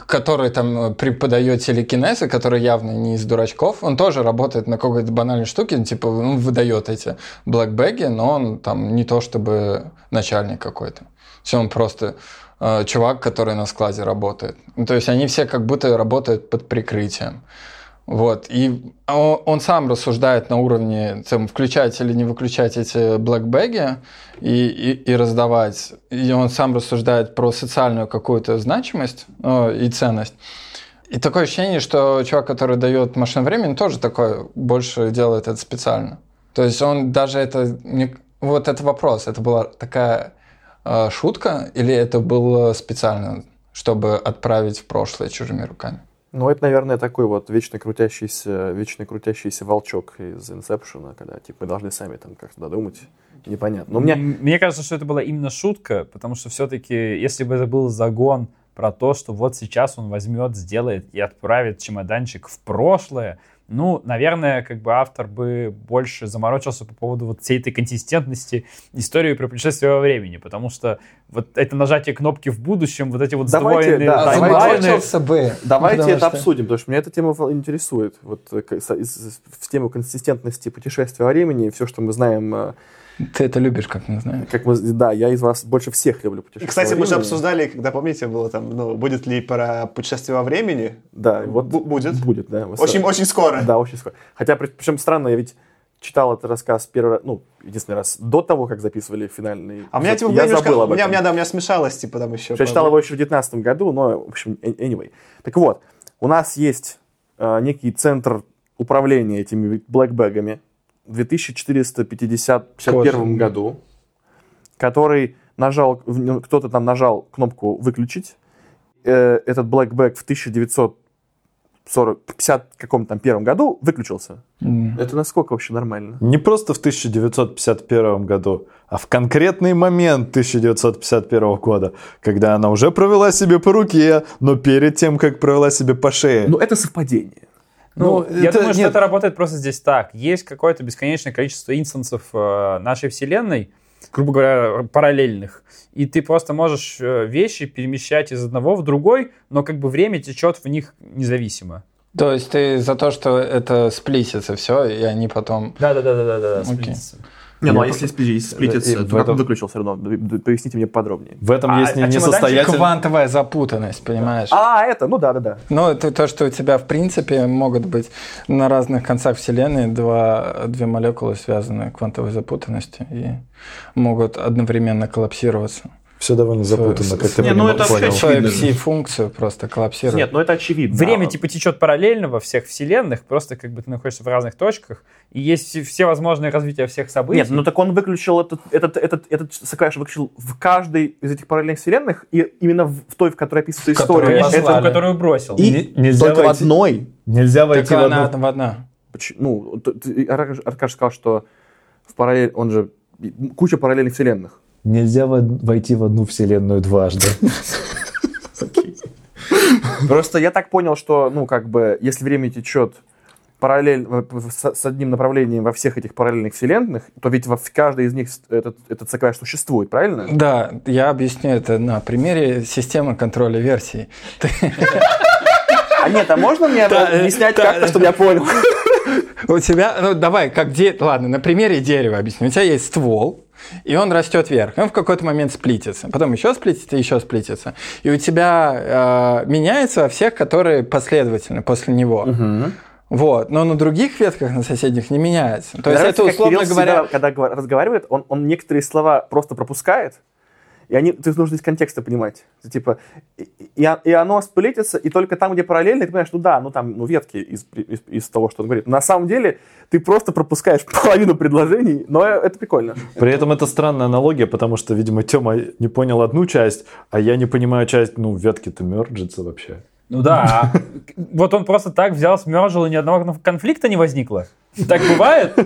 Который там э, преподает телекинез, и который явно не из дурачков, он тоже работает на какой-то банальной штуке, типа, ну, выдает эти блэкбэги, но он там не то чтобы начальник какой-то. Все, он просто э, чувак, который на складе работает. Ну, то есть они все как будто работают под прикрытием. Вот. И он, он сам рассуждает на уровне, там, включать или не выключать эти блэкбэги и, и, и раздавать. И он сам рассуждает про социальную какую-то значимость э, и ценность. И такое ощущение, что чувак, который дает машину времени, тоже такое больше делает это специально. То есть он даже это... не- Вот это вопрос. Это была такая э, шутка или это было специально, чтобы отправить в прошлое чужими руками? Ну, это, наверное, такой вот вечно крутящийся, вечно крутящийся волчок из Инсепшена, когда, типа, мы должны сами там как-то додумать. Непонятно. Но у меня... М- Мне кажется, что это была именно шутка, потому что все-таки, если бы это был загон про то, что вот сейчас он возьмет, сделает и отправит чемоданчик в прошлое, ну, наверное, как бы автор бы больше заморочился по поводу вот всей этой консистентности истории про путешествие во времени, потому что вот это нажатие кнопки в будущем, вот эти вот Давайте, сдвоенные да, таймлайны. Давайте потому это что- обсудим, потому что меня эта тема интересует. Вот э, в тему консистентности путешествия во времени, все, что мы знаем, э, Ты это любишь, как не знаю. как мы, да, я из вас больше всех люблю путешествия Кстати, во мы же обсуждали, когда, помните, было там, ну, будет ли про путешествие во времени? Да, вот Бу- будет. Будет, да. Мы Очень, очень скоро. Да, очень скоро. Хотя, при- причем странно, я ведь читал этот рассказ первый раз, ну, единственный раз, до того, как записывали финальный А у меня, типа, я немножко- забыл об у меня, у меня, да, у меня смешалось, типа, там еще. Я читал его еще в 2019 году, но, в общем, anyway. Так вот, у нас есть э, некий центр управления этими блэкбэгами в 2451 году, который нажал, кто-то там нажал кнопку «выключить». Э, этот блэкбэг в 1940, 50 каком-то там первом году выключился. Это насколько вообще нормально? Не просто в 1951 году, а в конкретный момент 1951 года, когда она уже провела себе по руке, но перед тем, как провела себе по шее. Ну, это совпадение. Ну, Ну, я это- думаю, что нет. это работает просто здесь так. Есть какое-то бесконечное количество инстансов э, нашей вселенной, грубо говоря, параллельных. И ты просто можешь э, вещи перемещать из одного в другой, но как бы время течет в них независимо. То есть ты за то, что это сплисится все, и они потом... Да, да, да, да, да, да. Окей. сплитится. Не, ну а если спли- сплитится, то как он выключился равно? Д- д- Поясните мне подробнее. В этом А- есть а несостоятельность. Квантовая запутанность, понимаешь? А, это, ну да, да, да. Ну, это то, что у тебя, в принципе, могут быть на разных концах Вселенной два, две молекулы, связанные квантовой запутанностью, и могут одновременно коллапсироваться. Все довольно запутанно, как ты Не, ну это Очевидно. пси-функцию просто коллапсировать. Нет, ну это очевидно. Время типа течет параллельно во всех вселенных, просто как бы ты находишься в разных точках, и есть все, возможные развития всех событий. Нет, ну так он выключил этот, этот, этот, этот Сакаш выключил в каждой из этих параллельных вселенных, и именно в, той, в которой описывается история. Послали. ту, которую бросил. И Не- нельзя только в одной. Нельзя войти Так в она одну... в одна. Ну, Аркаш сказал, что в параллель, он же куча параллельных вселенных. Нельзя во- войти в одну вселенную дважды. Просто я так понял, что, ну, как бы, если время течет параллельно с, с одним направлением во всех этих параллельных вселенных, то ведь в каждой из них этот, этот Сакаш существует, правильно? Да, я объясню это на примере системы контроля версий. А нет, а можно мне Да, объяснять да. как-то, чтобы я понял? У тебя, ну давай, как де... ладно, на примере дерева объясню. У тебя есть ствол, и он растет вверх. Он в какой-то момент сплитится. Потом еще сплитится, еще сплитится. И у тебя э, меняется во всех, которые последовательно после него. Вот, но на других ветках, на соседних, не меняется. То есть Нравится, это, условно Кирилл говоря, всегда, когда разговаривает, он, он некоторые слова просто пропускает, и они, ты нужно из контекста понимать. Это Типа, и, и оно сплетится, и только там, где параллельно, ты понимаешь, ну да, ну там, ну ветки из, из, из того, что он говорит. На самом деле, ты просто пропускаешь половину предложений, но это прикольно. При этом это странная аналогия, потому что, видимо, Тёма не понял одну часть, а я не понимаю часть, ну, ветки-то мерджится вообще. Ну да. а Вот он просто так взял, смержил, и ни одного конф- конфликта не возникло. Так бывает?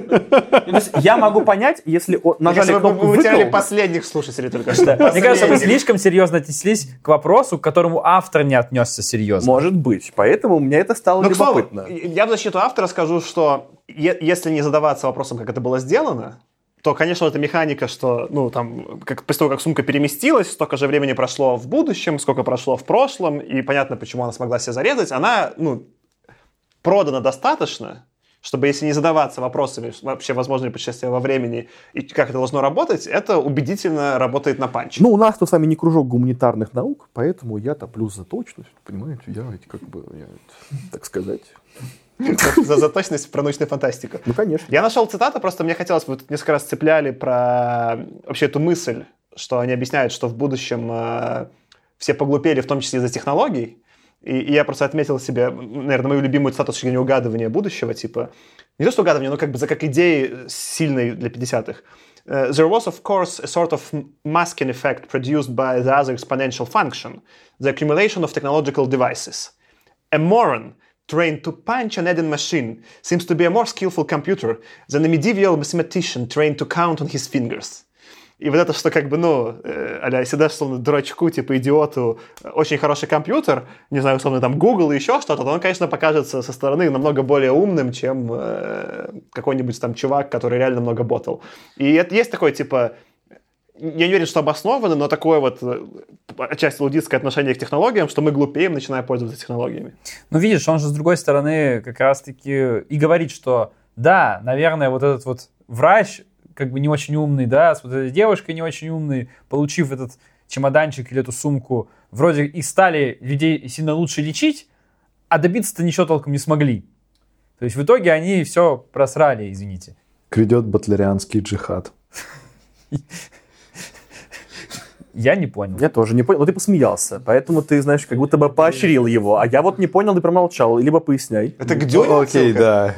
Есть я могу понять, если о- нажали кнопку мы потеряли последних слушателей только что. Мне кажется, Последних. слишком серьезно отнеслись к вопросу, к которому автор не отнесся серьезно. может быть. Поэтому мне это стало Ну, любопытно. я в защиту автора скажу, что если не задаваться вопросом, как это было сделано, то, конечно, эта механика, что, ну, там, как, после того, как сумка переместилась, столько же времени прошло в будущем, сколько прошло в прошлом, и понятно, почему она смогла себя зарезать, она, ну, продана достаточно, чтобы, если не задаваться вопросами, вообще возможно ли путешествие во времени и как это должно работать, это убедительно работает на панч. Ну, у нас тут с вами не кружок гуманитарных наук, поэтому я топлю за точность. Понимаете, я ведь как бы, я, так сказать. За, за точность про научную фантастику. Ну, конечно. Я нашел цитату, просто мне хотелось, вы тут несколько раз цепляли про вообще эту мысль, что они объясняют, что в будущем э, все поглупели, в том числе из-за технологий. И, и я просто отметил себе, наверное, мою любимую цитату с точки зрения угадывания будущего, типа, не то что угадывание, но как бы за как идеи сильной для 50-х. Uh, there was, of course, a sort of masking effect produced by the other exponential function, the accumulation of technological devices. A moron trained to punch an Eden machine seems to be a more skillful computer than a medieval mathematician trained to count on his fingers. И вот это, что как бы, ну, э, а дашь, условно, дурачку, типа, идиоту, э, очень хороший компьютер, не знаю, условно, там, Google и еще что-то, то он, конечно, покажется со стороны намного более умным, чем э, какой-нибудь там чувак, который реально много ботал. И это есть такое, типа, я не уверен, что обоснованно, но такое вот э, отчасти лудистское отношение к технологиям, что мы глупеем, начиная пользоваться технологиями. Ну, видишь, он же с другой стороны как раз-таки и говорит, что да, наверное, вот этот вот врач, как бы не очень умный, да, с вот этой девушкой не очень умной, получив этот чемоданчик или эту сумку, вроде и стали людей сильно лучше лечить, а добиться-то ничего толком не смогли. То есть в итоге они все просрали, извините. Грядет батлерианский джихад. Я не понял. Я тоже не понял. Но ты посмеялся, поэтому ты, знаешь, как будто бы поощрил его. А я вот не понял и промолчал. Либо поясняй. Это к Дюне Окей, отсылка? да.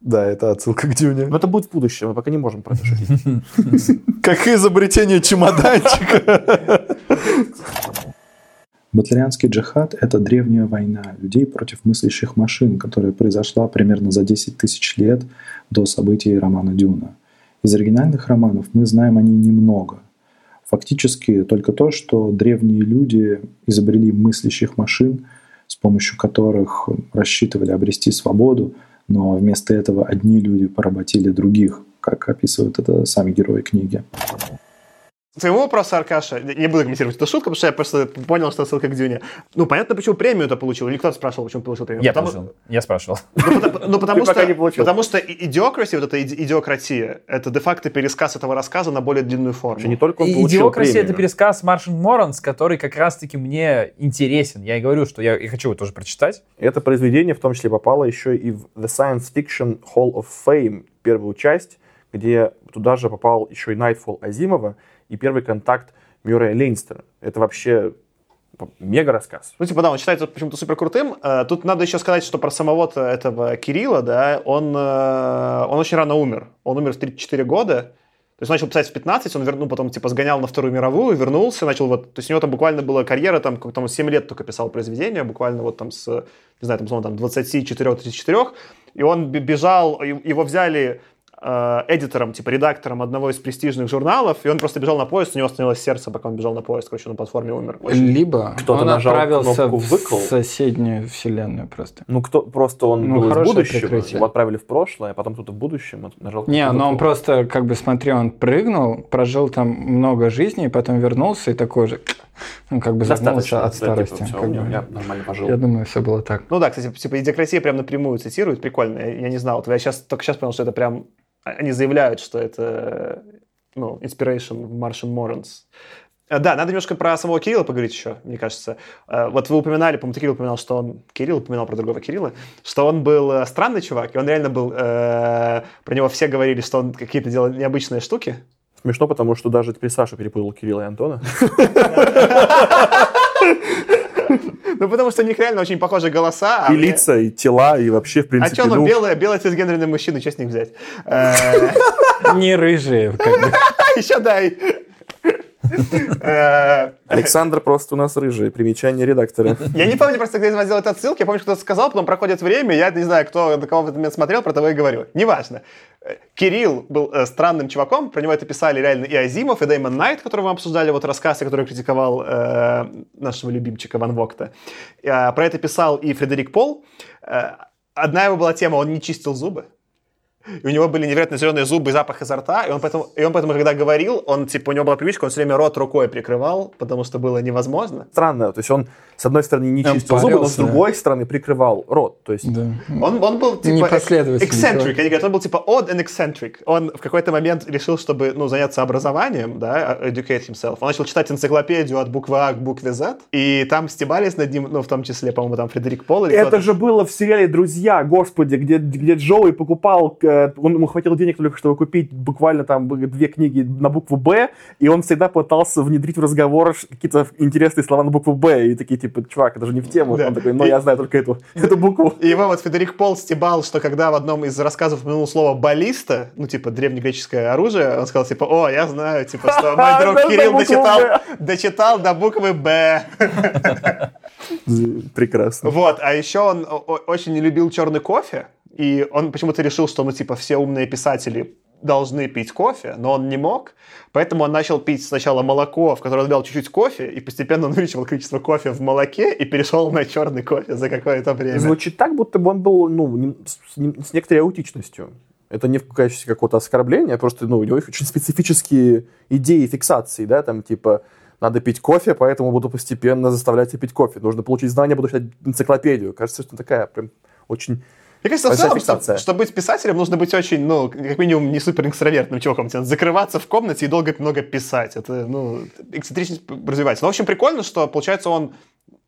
Да, это отсылка к Дюне. Но это будет в будущем, мы пока не можем про это шутить. Как изобретение чемоданчика. Батлерианский джихад – это древняя война людей против мыслящих машин, которая произошла примерно за 10 тысяч лет до событий романа «Дюна». Из оригинальных романов мы знаем о ней немного. Фактически только то, что древние люди изобрели мыслящих машин, с помощью которых рассчитывали обрести свободу, но вместо этого одни люди поработили других, как описывают это сами герои книги. К твоему вопросу, Аркаша, не буду комментировать эту шутку, потому что я просто понял, что ссылка к Дюне. Ну, понятно, почему премию это получил. Или кто-то спрашивал, почему получил премию. Я Потому- получил. Я спрашивал. Ну, потому, ну, потому что, не получил. потому что и- идиокраси, вот эта иди- идиократия, это де-факто пересказ этого рассказа на более длинную форму. Не только он И получил «Идиокрасия» — это пересказ Маршин Моранс, который как раз-таки мне интересен. Я и говорю, что я и хочу его тоже прочитать. Это произведение в том числе попало еще и в The Science Fiction Hall of Fame, первую часть, где туда же попал еще и Nightfall Азимова и первый контакт Мюррея Лейнстера. Это вообще мега рассказ. Ну, типа, да, он считается почему-то супер крутым. Э, Тут надо еще сказать, что про самого этого Кирилла, да, он, э, он очень рано умер. Он умер в 34 года. То есть начал писать в 15, он вернул, потом типа сгонял на Вторую мировую, вернулся, начал вот, то есть у него там буквально была карьера, там, как там 7 лет только писал произведения, буквально вот там с, не знаю, там, условно, там 24-34, и он бежал, его взяли э, эдитором, типа редактором одного из престижных журналов, и он просто бежал на поезд, у него остановилось сердце, пока он бежал на поезд, короче, на платформе умер. Очень- Либо Кто-то он нажал отправился кнопку в «выкл». соседнюю вселенную просто. Ну, кто просто он Ну, был из будущего, прикрытие. его отправили в прошлое, а потом кто-то в будущем нажал Не, но он «выкл». просто, как бы, смотри, он прыгнул, прожил там много жизней, потом вернулся и такой же, ну, как бы загнулся от да, старости. типа, всё, как бы. Я нормально пожил. Я думаю, все было так. Ну да, кстати, типа идиократия прям напрямую цитирует, прикольно, я, я не знал. Я сейчас, только сейчас понял, что это прям... Они заявляют, что это ну, inspiration Martian Morons. Э, Да, надо немножко про самого Кирилла поговорить еще, мне кажется. Э, Вот вы упоминали, по-моему, ты, Кирилл упоминал, что он... Кирилл упоминал про другого Кирилла, что он был э, странный чувак, и он реально был... э, Про него все говорили, что он какие-то делал необычные штуки. Смешно, потому что даже теперь Саша перепутал Кирилла и Антона. Ну, потому что у них реально очень похожие голоса. а И мне- лица, и тела, и вообще, в А принципе, что, ну, ну, белый, белый цисгендерный мужчина, что с них взять? Э, Не рыжие, как бы. Еще дай. Э, Александр просто у нас рыжий. Примечание редактора. Я не помню просто, когда я сделал этот ссылки, я помню, что кто-то сказал, потом проходит время, я не знаю, кто на кого в этот момент смотрел, про того и говорю. Неважно. Э, Кирилл был э, странным чуваком, про него это писали реально и Азимов, и Дэймон Найт, которого мы обсуждали, вот рассказ, который критиковал э, нашего любимчика Ван Вокта. Э, про это писал и Фредерик Пол. Э, одна его была тема, он не чистил зубы. И у него были невероятно зеленые зубы и запах изо рта, и он поэтому, и он поэтому, когда говорил, он, типа, у него была привычка, он все время рот рукой прикрывал, потому что было невозможно. Странно. То есть он, с одной стороны, не чистил зубы, но с другой стороны прикрывал рот. То есть Да. Он, он был типа человек. они говорят, он был типа odd and eccentric. Он в какой-то момент решил, чтобы ну, заняться образованием, да, educate himself. Он начал читать энциклопедию от буквы А к букве Z, и там стебались над ним, ну, в том числе, по-моему, там Фредерик Пол или Это же было в сериале «Друзья», господи, где, где Джоуи покупал, э, он ему хватило денег только, чтобы купить буквально там две книги на букву «Б», и он всегда пытался внедрить в разговор какие-то интересные слова на букву «Б», и такие, типа, чувак, это же не в тему. Да. Он такой, ну, И- я знаю только эту, эту букву. И его вот Федерик Пол стебал, что когда в одном из рассказов упомянул слово «баллиста», ну, типа, древнегреческое оружие, он сказал, типа, о, я знаю, типа, что мой друг Кирилл дочитал, дочитал до буквы «Б». Прекрасно. Вот, а еще он очень не любил черный кофе, и он почему-то решил, что, ну, типа, все умные писатели должны пить кофе, но он не мог, поэтому он начал пить сначала молоко, в которое добавил чуть-чуть кофе, и постепенно он увеличивал количество кофе в молоке и перешел на черный кофе за какое-то время. Звучит так, будто бы он был, ну, с, с некоторой аутичностью. Это не в качестве какого-то оскорбления, а просто, ну, у него очень специфические идеи фиксации, да, там, типа, надо пить кофе, поэтому буду постепенно заставлять тебя пить кофе. Нужно получить знания, буду читать энциклопедию. Кажется, что такая прям очень... Мне кажется, в целом, что- фиксация. чтобы быть писателем, нужно быть очень, ну, как минимум, не супер экстравертным чуваком. Тебе надо закрываться в комнате и долго много писать. Это, ну, эксцентричность развивается. Но, в общем, прикольно, что, получается, он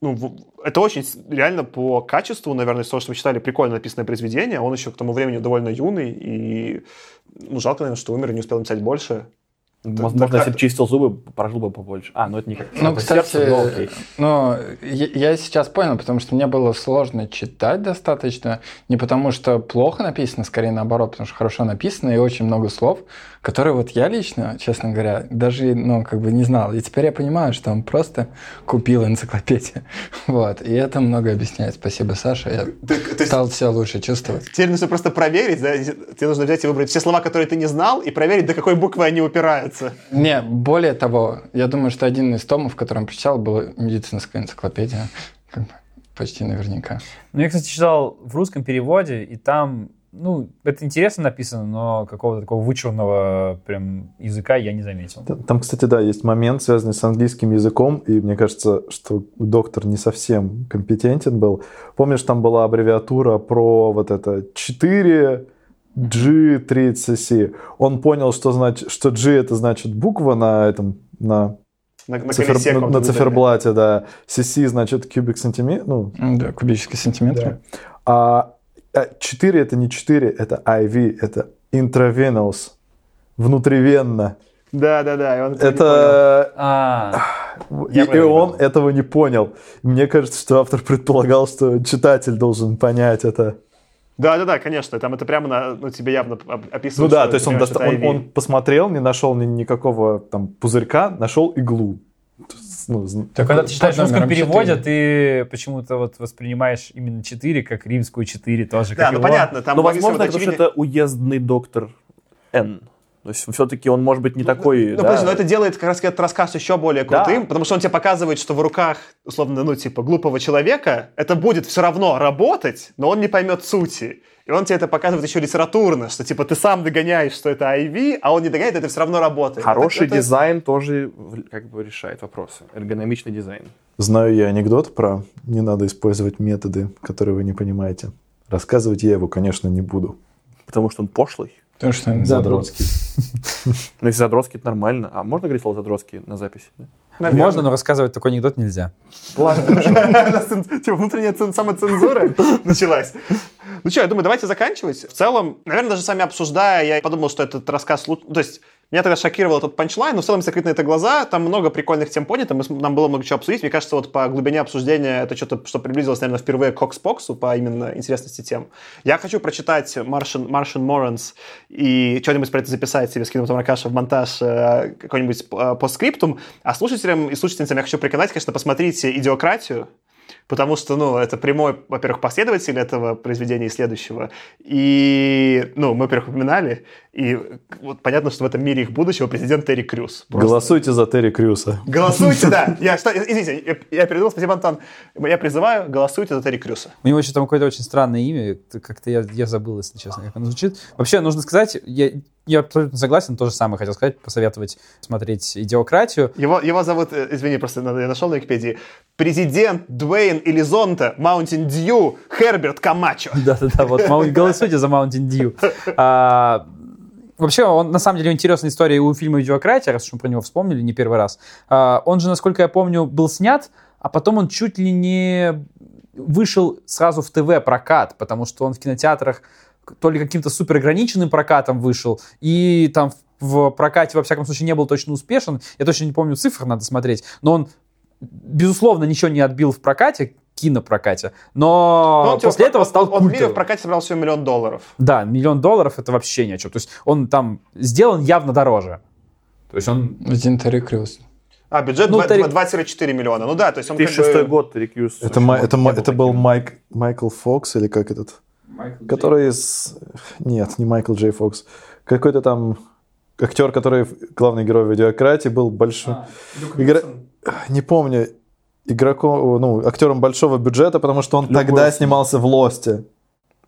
ну, это очень реально по качеству, наверное, из того, что вы читали, прикольно написанное произведение. Он еще к тому времени довольно юный, и ну, жалко, наверное, что умер и не успел написать больше. Возможно, такая- если бы чистил зубы, прожил бы побольше. А, ну это никак. Ну, это кстати, сердце, но окей. ну, я, я сейчас понял, потому что мне было сложно читать достаточно, не потому что плохо написано, скорее наоборот, потому что хорошо написано и очень много слов, которые вот я лично, честно говоря, даже, ну, как бы не знал. И теперь я понимаю, что он просто купил энциклопедию. Вот, и это много объясняет. Спасибо, Саша, я Ты- стал себя лучше чувствовать. Теперь нужно просто проверить, да? тебе нужно взять и выбрать все слова, которые ты не знал, и проверить, до какой буквы они упираются. Не, более того, я думаю, что один из томов, который он прочитал, была медицинская энциклопедия. Как бы, почти наверняка. Ну, я, кстати, читал в русском переводе, и там, ну, это интересно написано, но какого-то такого вычурного прям языка я не заметил. Там, кстати, да, есть момент, связанный с английским языком, и мне кажется, что доктор не совсем компетентен был. Помнишь, там была аббревиатура про вот это 4 G30C. Он понял, что, значит, что G это значит буква на этом, на, На, на цифер- колесе на- на циферблате, да. CC значит кубик сантиметр, ну, Да, кубический сантиметр. а 4 это не 4, это IV, это intravenous, внутривенно. Да, да, да. и он понял. Это А, И, и он этого не понял. Мне кажется, что автор предполагал, что читатель должен понять это. Да, да, да, конечно. Там это прямо на, ну, тебе явно описывают. Ну да, то есть он, доста- это он, он посмотрел, не нашел ни- никакого там пузырька, нашел иглу. Ну, так когда ты читаешь в Под русском переводе, ты почему-то вот воспринимаешь именно 4 как римскую 4 тоже. Да, как ну и понятно, там Ну, возможно, что очевидные- это уездный доктор Н. То есть все-таки он может быть не такой... Ну, да, подожди, но это делает как раз этот рассказ еще более Да. крутым, потому что он тебе показывает, что в руках, условно, ну, типа, глупого человека это будет все равно работать, но он не поймет сути. И он тебе это показывает еще литературно, что, типа, ты сам догоняешь, что это IV, а он не догоняет, это все равно работает. Хороший Это- это- дизайн тоже как бы решает вопросы. Эргономичный дизайн. Знаю я анекдот про не надо использовать методы, которые вы не понимаете. Рассказывать я его, конечно, не буду. Потому что он пошлый. Потому что он Задротский. Ну, если задротский, это нормально. А можно говорить слово задротский на записи? Наверное. Можно, но рассказывать такой анекдот нельзя. Ладно, типа внутренняя цен- самоцензура началась. Ну что, я думаю, давайте заканчивать. В целом, наверное, даже сами обсуждая, я подумал, что этот рассказ лучше... То есть, меня тогда шокировал этот панчлайн, но в целом, если закрыть на это глаза, там много прикольных тем поднято, мы нам было много чего обсудить. Мне кажется, вот по глубине обсуждения это что-то, что приблизилось, наверное, впервые к Кокспоксу по именно интересности тем. Я хочу прочитать Martian, Martian Morans и что-нибудь про это записать себе, скинуть потом Аркаша в монтаж э, какой-нибудь э, постскриптум. А слушателям и слушательницам я хочу приканать, конечно, посмотрите «Идиократию», Потому что, ну, это прямой, во-первых, последователь этого произведения и следующего. И, ну, мы, во-первых, упоминали, и вот понятно, что в этом мире их будущего президент Терри Крюс. Просто Голосуйте за Терри Крюса. Голосуйте, да. Я, что, извините, я, передумал, спасибо, Антон. Я призываю, голосуйте за Терри Крюса. У него еще там какое-то очень странное имя, как-то я, я забыл, если честно, как оно звучит. Вообще, нужно сказать, я, я абсолютно согласен, то же самое хотел сказать, посоветовать смотреть «Идиократию». Его, его зовут, э, извини, просто я нашел на Википедии, президент Дуэйн Элизонте Маунтин Дью Херберт Камачо. Да-да-да, вот голосуйте за Mountain Dew. А, Вообще, он, на самом деле, интересная история у фильма «Идиократия», раз уж мы про него вспомнили не первый раз. А, Он же, насколько я помню, был снят, а потом он чуть ли не вышел сразу в ТВ-прокат, потому что он в кинотеатрах то ли каким-то супер ограниченным прокатом вышел, и там в прокате, во всяком случае, не был точно успешен. Я точно не помню цифр, надо смотреть. Но он, безусловно, ничего не отбил в прокате, кинопрокате. Но Ну, он, типа, после этого он- стал Он, он в мире в культовым. прокате собрал всего миллион долларов. Да, миллион долларов это вообще ни о чем. То есть он там сделан явно дороже. То есть он... Один Терри Крюс. А, бюджет Ну, два- Терри- 2-4 миллиона. Ну да, то есть он как 2006 бы... год, Терри Крюс. Это, это, был это был. Майк, Майкл Фокс или как этот? Который из... Нет, не Майкл Джей Фокс. Какой-то там актер, который в- главный герой видеократии был большой... Игра- Не помню. Игроком, ну, актером большого бюджета, потому что он Люк тогда Уилсон. снимался в Лосте.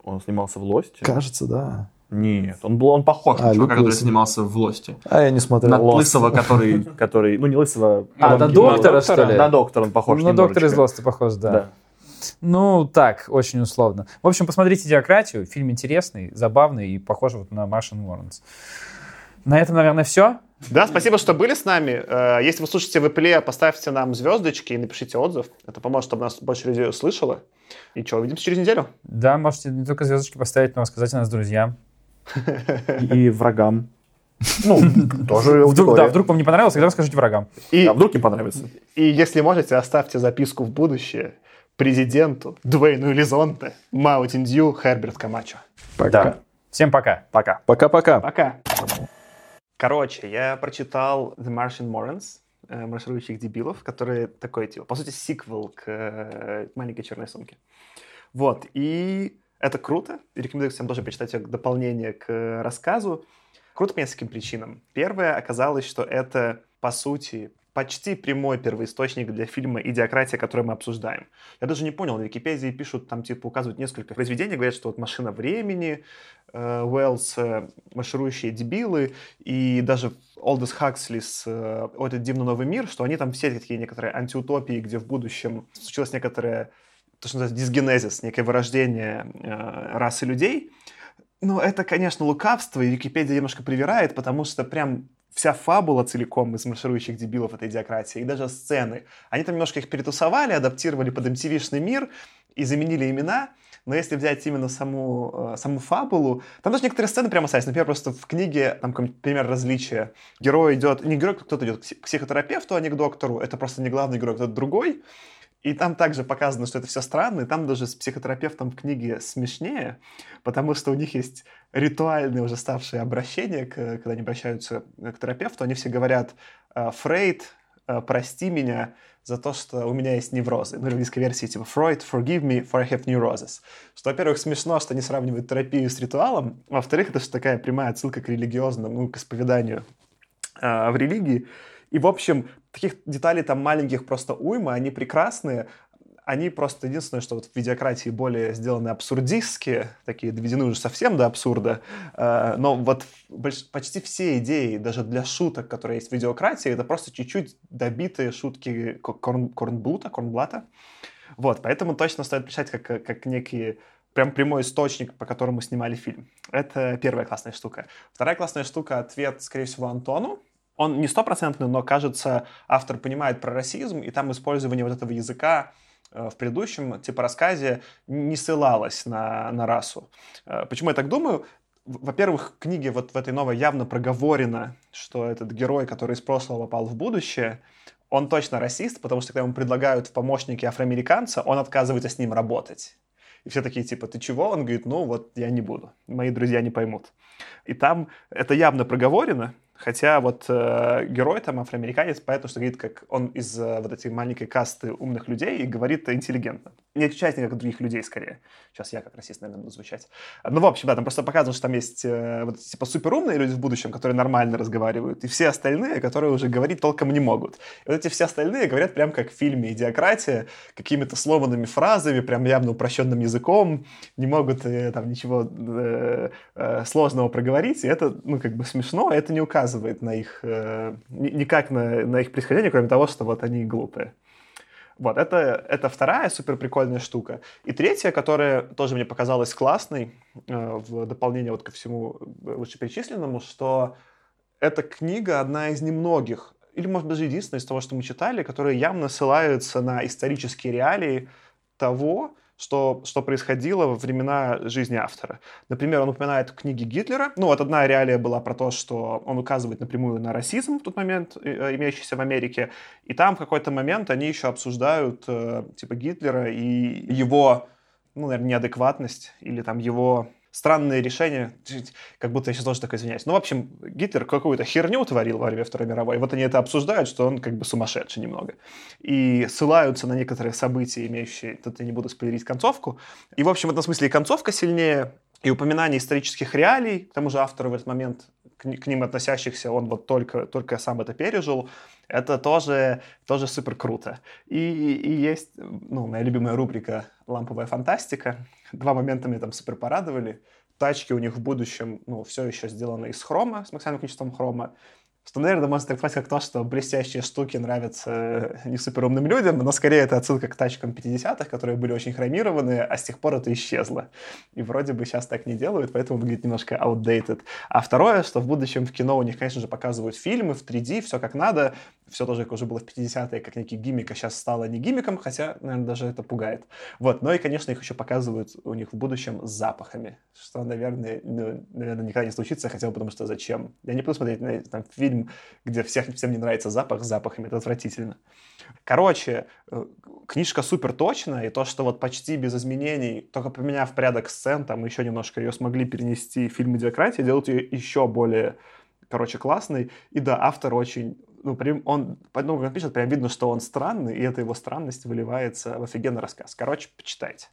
Он снимался в «Лосте»? Кажется, да. Нет, он был, он похож А, на чувака, который снимался в «Лосте». А я не смотрел На Lost. Лысого, который, который, ну не Лысого. А, на доктора, что ли? На доктора он похож на доктора из. Лоста похож, да. Ну, так, очень условно. В общем, посмотрите «Диократию». Фильм интересный, забавный и похож вот на Martian Warrants. На этом, наверное, все. Да, спасибо, что были с нами. Э, Если вы слушаете в Apple, поставьте нам звездочки и напишите отзыв. Это поможет, чтобы нас больше людей услышало. И что, увидимся через неделю. Да, можете не только звездочки поставить, но и рассказать о нас друзьям. И врагам. Ну, тоже Вдруг, да, вдруг вам не понравилось, тогда расскажите врагам. И, А вдруг им понравится? и если можете, оставьте записку в будущее президенту Дуэйну Элизонте Маутин Дью Херберт Камачо. Да. Всем пока. Пока. Пока-пока. Пока. Короче, я прочитал The Martian Morons, э, марширующих дебилов, который такой, типа, по сути, сиквел к э, маленькой черной сумке. Вот, и это круто. И Рекомендую всем тоже почитать дополнение к рассказу. Круто по нескольким причинам. Первое, оказалось, что это, по сути, почти прямой первоисточник для фильма «Идиократия», который мы обсуждаем. Я даже не понял, на Википедии пишут, там, типа, указывают несколько произведений, говорят, что вот «Машина времени», э, Уэллс э, «Марширующие дебилы», и даже Олдес Хаксли с э, «О, этот дивный новый мир», что они там все такие некоторые антиутопии, где в будущем случилось некоторое, то, что называется дисгенезис, некое вырождение э, расы людей. Ну, это, конечно, лукавство, и Википедия немножко привирает, потому что прям вся фабула целиком из марширующих дебилов этой идиократии, и даже сцены, они там немножко их перетусовали, адаптировали под MTV-шный мир и заменили имена, но если взять именно саму, э, саму фабулу, там даже некоторые сцены прямо остались. Например, просто в книге, там пример различия. Герой идет, не герой, кто-то идет к пси- к психотерапевту, а не к доктору. Это просто не главный герой, кто-то другой. И там также показано, что это все странно, и там даже с психотерапевтом в книге смешнее, потому что у них есть ритуальные уже ставшие обращения, когда они обращаются к терапевту, они все говорят э, «Фрейд, э, прости меня за то, что у меня есть неврозы». Ну, в английской версии типа «Freud, forgive me, for I have neurosis». Что, во-первых, смешно, что они сравнивают терапию с ритуалом, во-вторых, это же такая прямая отсылка к религиозному, ну, к исповеданию э, в религии. И, в общем, таких деталей там маленьких просто уйма, они прекрасные. Они просто единственное, что вот в видеократии более сделаны абсурдистские, такие доведены уже совсем до абсурда. Э, Но вот почти все идеи, даже для шуток, которые есть в видеократии, это просто чуть-чуть добитые шутки Ко- Корн- Корнблута, Корнблата. Вот, поэтому точно стоит писать как, как некие прям прямой источник, по которому снимали фильм. Это первая классная штука. Вторая классная штука — ответ, скорее всего, Антону. Он не стопроцентный, но, кажется, автор понимает про расизм, и там использование вот этого языка э, в предыдущем типа рассказе не ссылалось на, на расу. Э, почему я так думаю? Во-первых, в книге вот в этой новой явно проговорено, что этот герой, который из прошлого попал в будущее, он точно расист, потому что когда ему предлагают в помощники афроамериканца, он отказывается с ним работать. И все такие, типа, ты чего? Он говорит, ну вот я не буду, мои друзья не поймут. И там это явно проговорено, Хотя вот э, герой там афроамериканец, поэтому что говорит, как он из э, вот этой маленькой касты умных людей и говорит интеллигентно. Не отличается никак от других людей скорее. Сейчас я как расист, наверное, буду звучать. Ну, в общем, да, там просто показывают, что там есть э, вот типа суперумные люди в будущем, которые нормально разговаривают, и все остальные, которые уже говорить толком не могут. И вот эти все остальные говорят прям как в фильме «Идиократия», какими-то сломанными фразами, прям явно упрощенным языком, не могут э, там ничего э, э, сложного проговорить, и это, ну, как бы смешно, а это не указывает указывает на их, э, никак на, на их происхождение, кроме того, что вот они глупые. Вот, это, это вторая супер прикольная штука. И третья, которая тоже мне показалась классной, э, в дополнение вот ко всему вышеперечисленному, что эта книга одна из немногих, или, может, даже единственная из того, что мы читали, которые явно ссылаются на исторические реалии того, что, что происходило во времена жизни автора. Например, он упоминает книги Гитлера. Ну, вот одна реалия была про то, что он указывает напрямую на расизм в тот момент, э, имеющийся в Америке. И там в какой-то момент они еще обсуждают э, типа Гитлера и его, ну, наверное, неадекватность или там его странные решения, как будто я сейчас тоже такой извиняюсь. Ну, в общем, Гитлер какую-то херню творил во время Второй мировой. Вот они это обсуждают, что он как бы сумасшедший немного. И ссылаются на некоторые события, имеющие... Тут я не буду спойлерить концовку. И, в общем, в этом смысле и концовка сильнее, и упоминание исторических реалий, к тому же автору в этот момент, к ним относящихся, он вот только, только сам это пережил, это тоже, тоже супер круто. И, и есть, ну, моя любимая рубрика «Ламповая фантастика». Два момента меня там супер порадовали. Тачки у них в будущем, ну, все еще сделаны из хрома, с максимальным количеством хрома наверное, можно трактовать как то, что блестящие штуки нравятся э, не суперумным людям, но скорее это отсылка к тачкам 50-х, которые были очень хромированные, а с тех пор это исчезло. И вроде бы сейчас так не делают, поэтому выглядит немножко outdated. А второе, что в будущем в кино у них, конечно же, показывают фильмы в 3D, все как надо, все тоже, как уже было в 50-е, как некий гиммик, а сейчас стало не гиммиком, хотя, наверное, даже это пугает. Вот, но и, конечно, их еще показывают у них в будущем с запахами, что, наверное, ну, наверное никогда не случится, хотя бы потому что зачем? Я не буду смотреть на там, фильм где всех, всем не нравится запах с запахами, это отвратительно. Короче, э, книжка супер точная, и то, что вот почти без изменений, только поменяв порядок сцен, там еще немножко ее смогли перенести в фильм «Идиократия», делают ее еще более, короче, классной. И да, автор очень ну, прям он, ну, он пишет, прям видно, что он странный, и эта его странность выливается в офигенный рассказ. Короче, почитайте.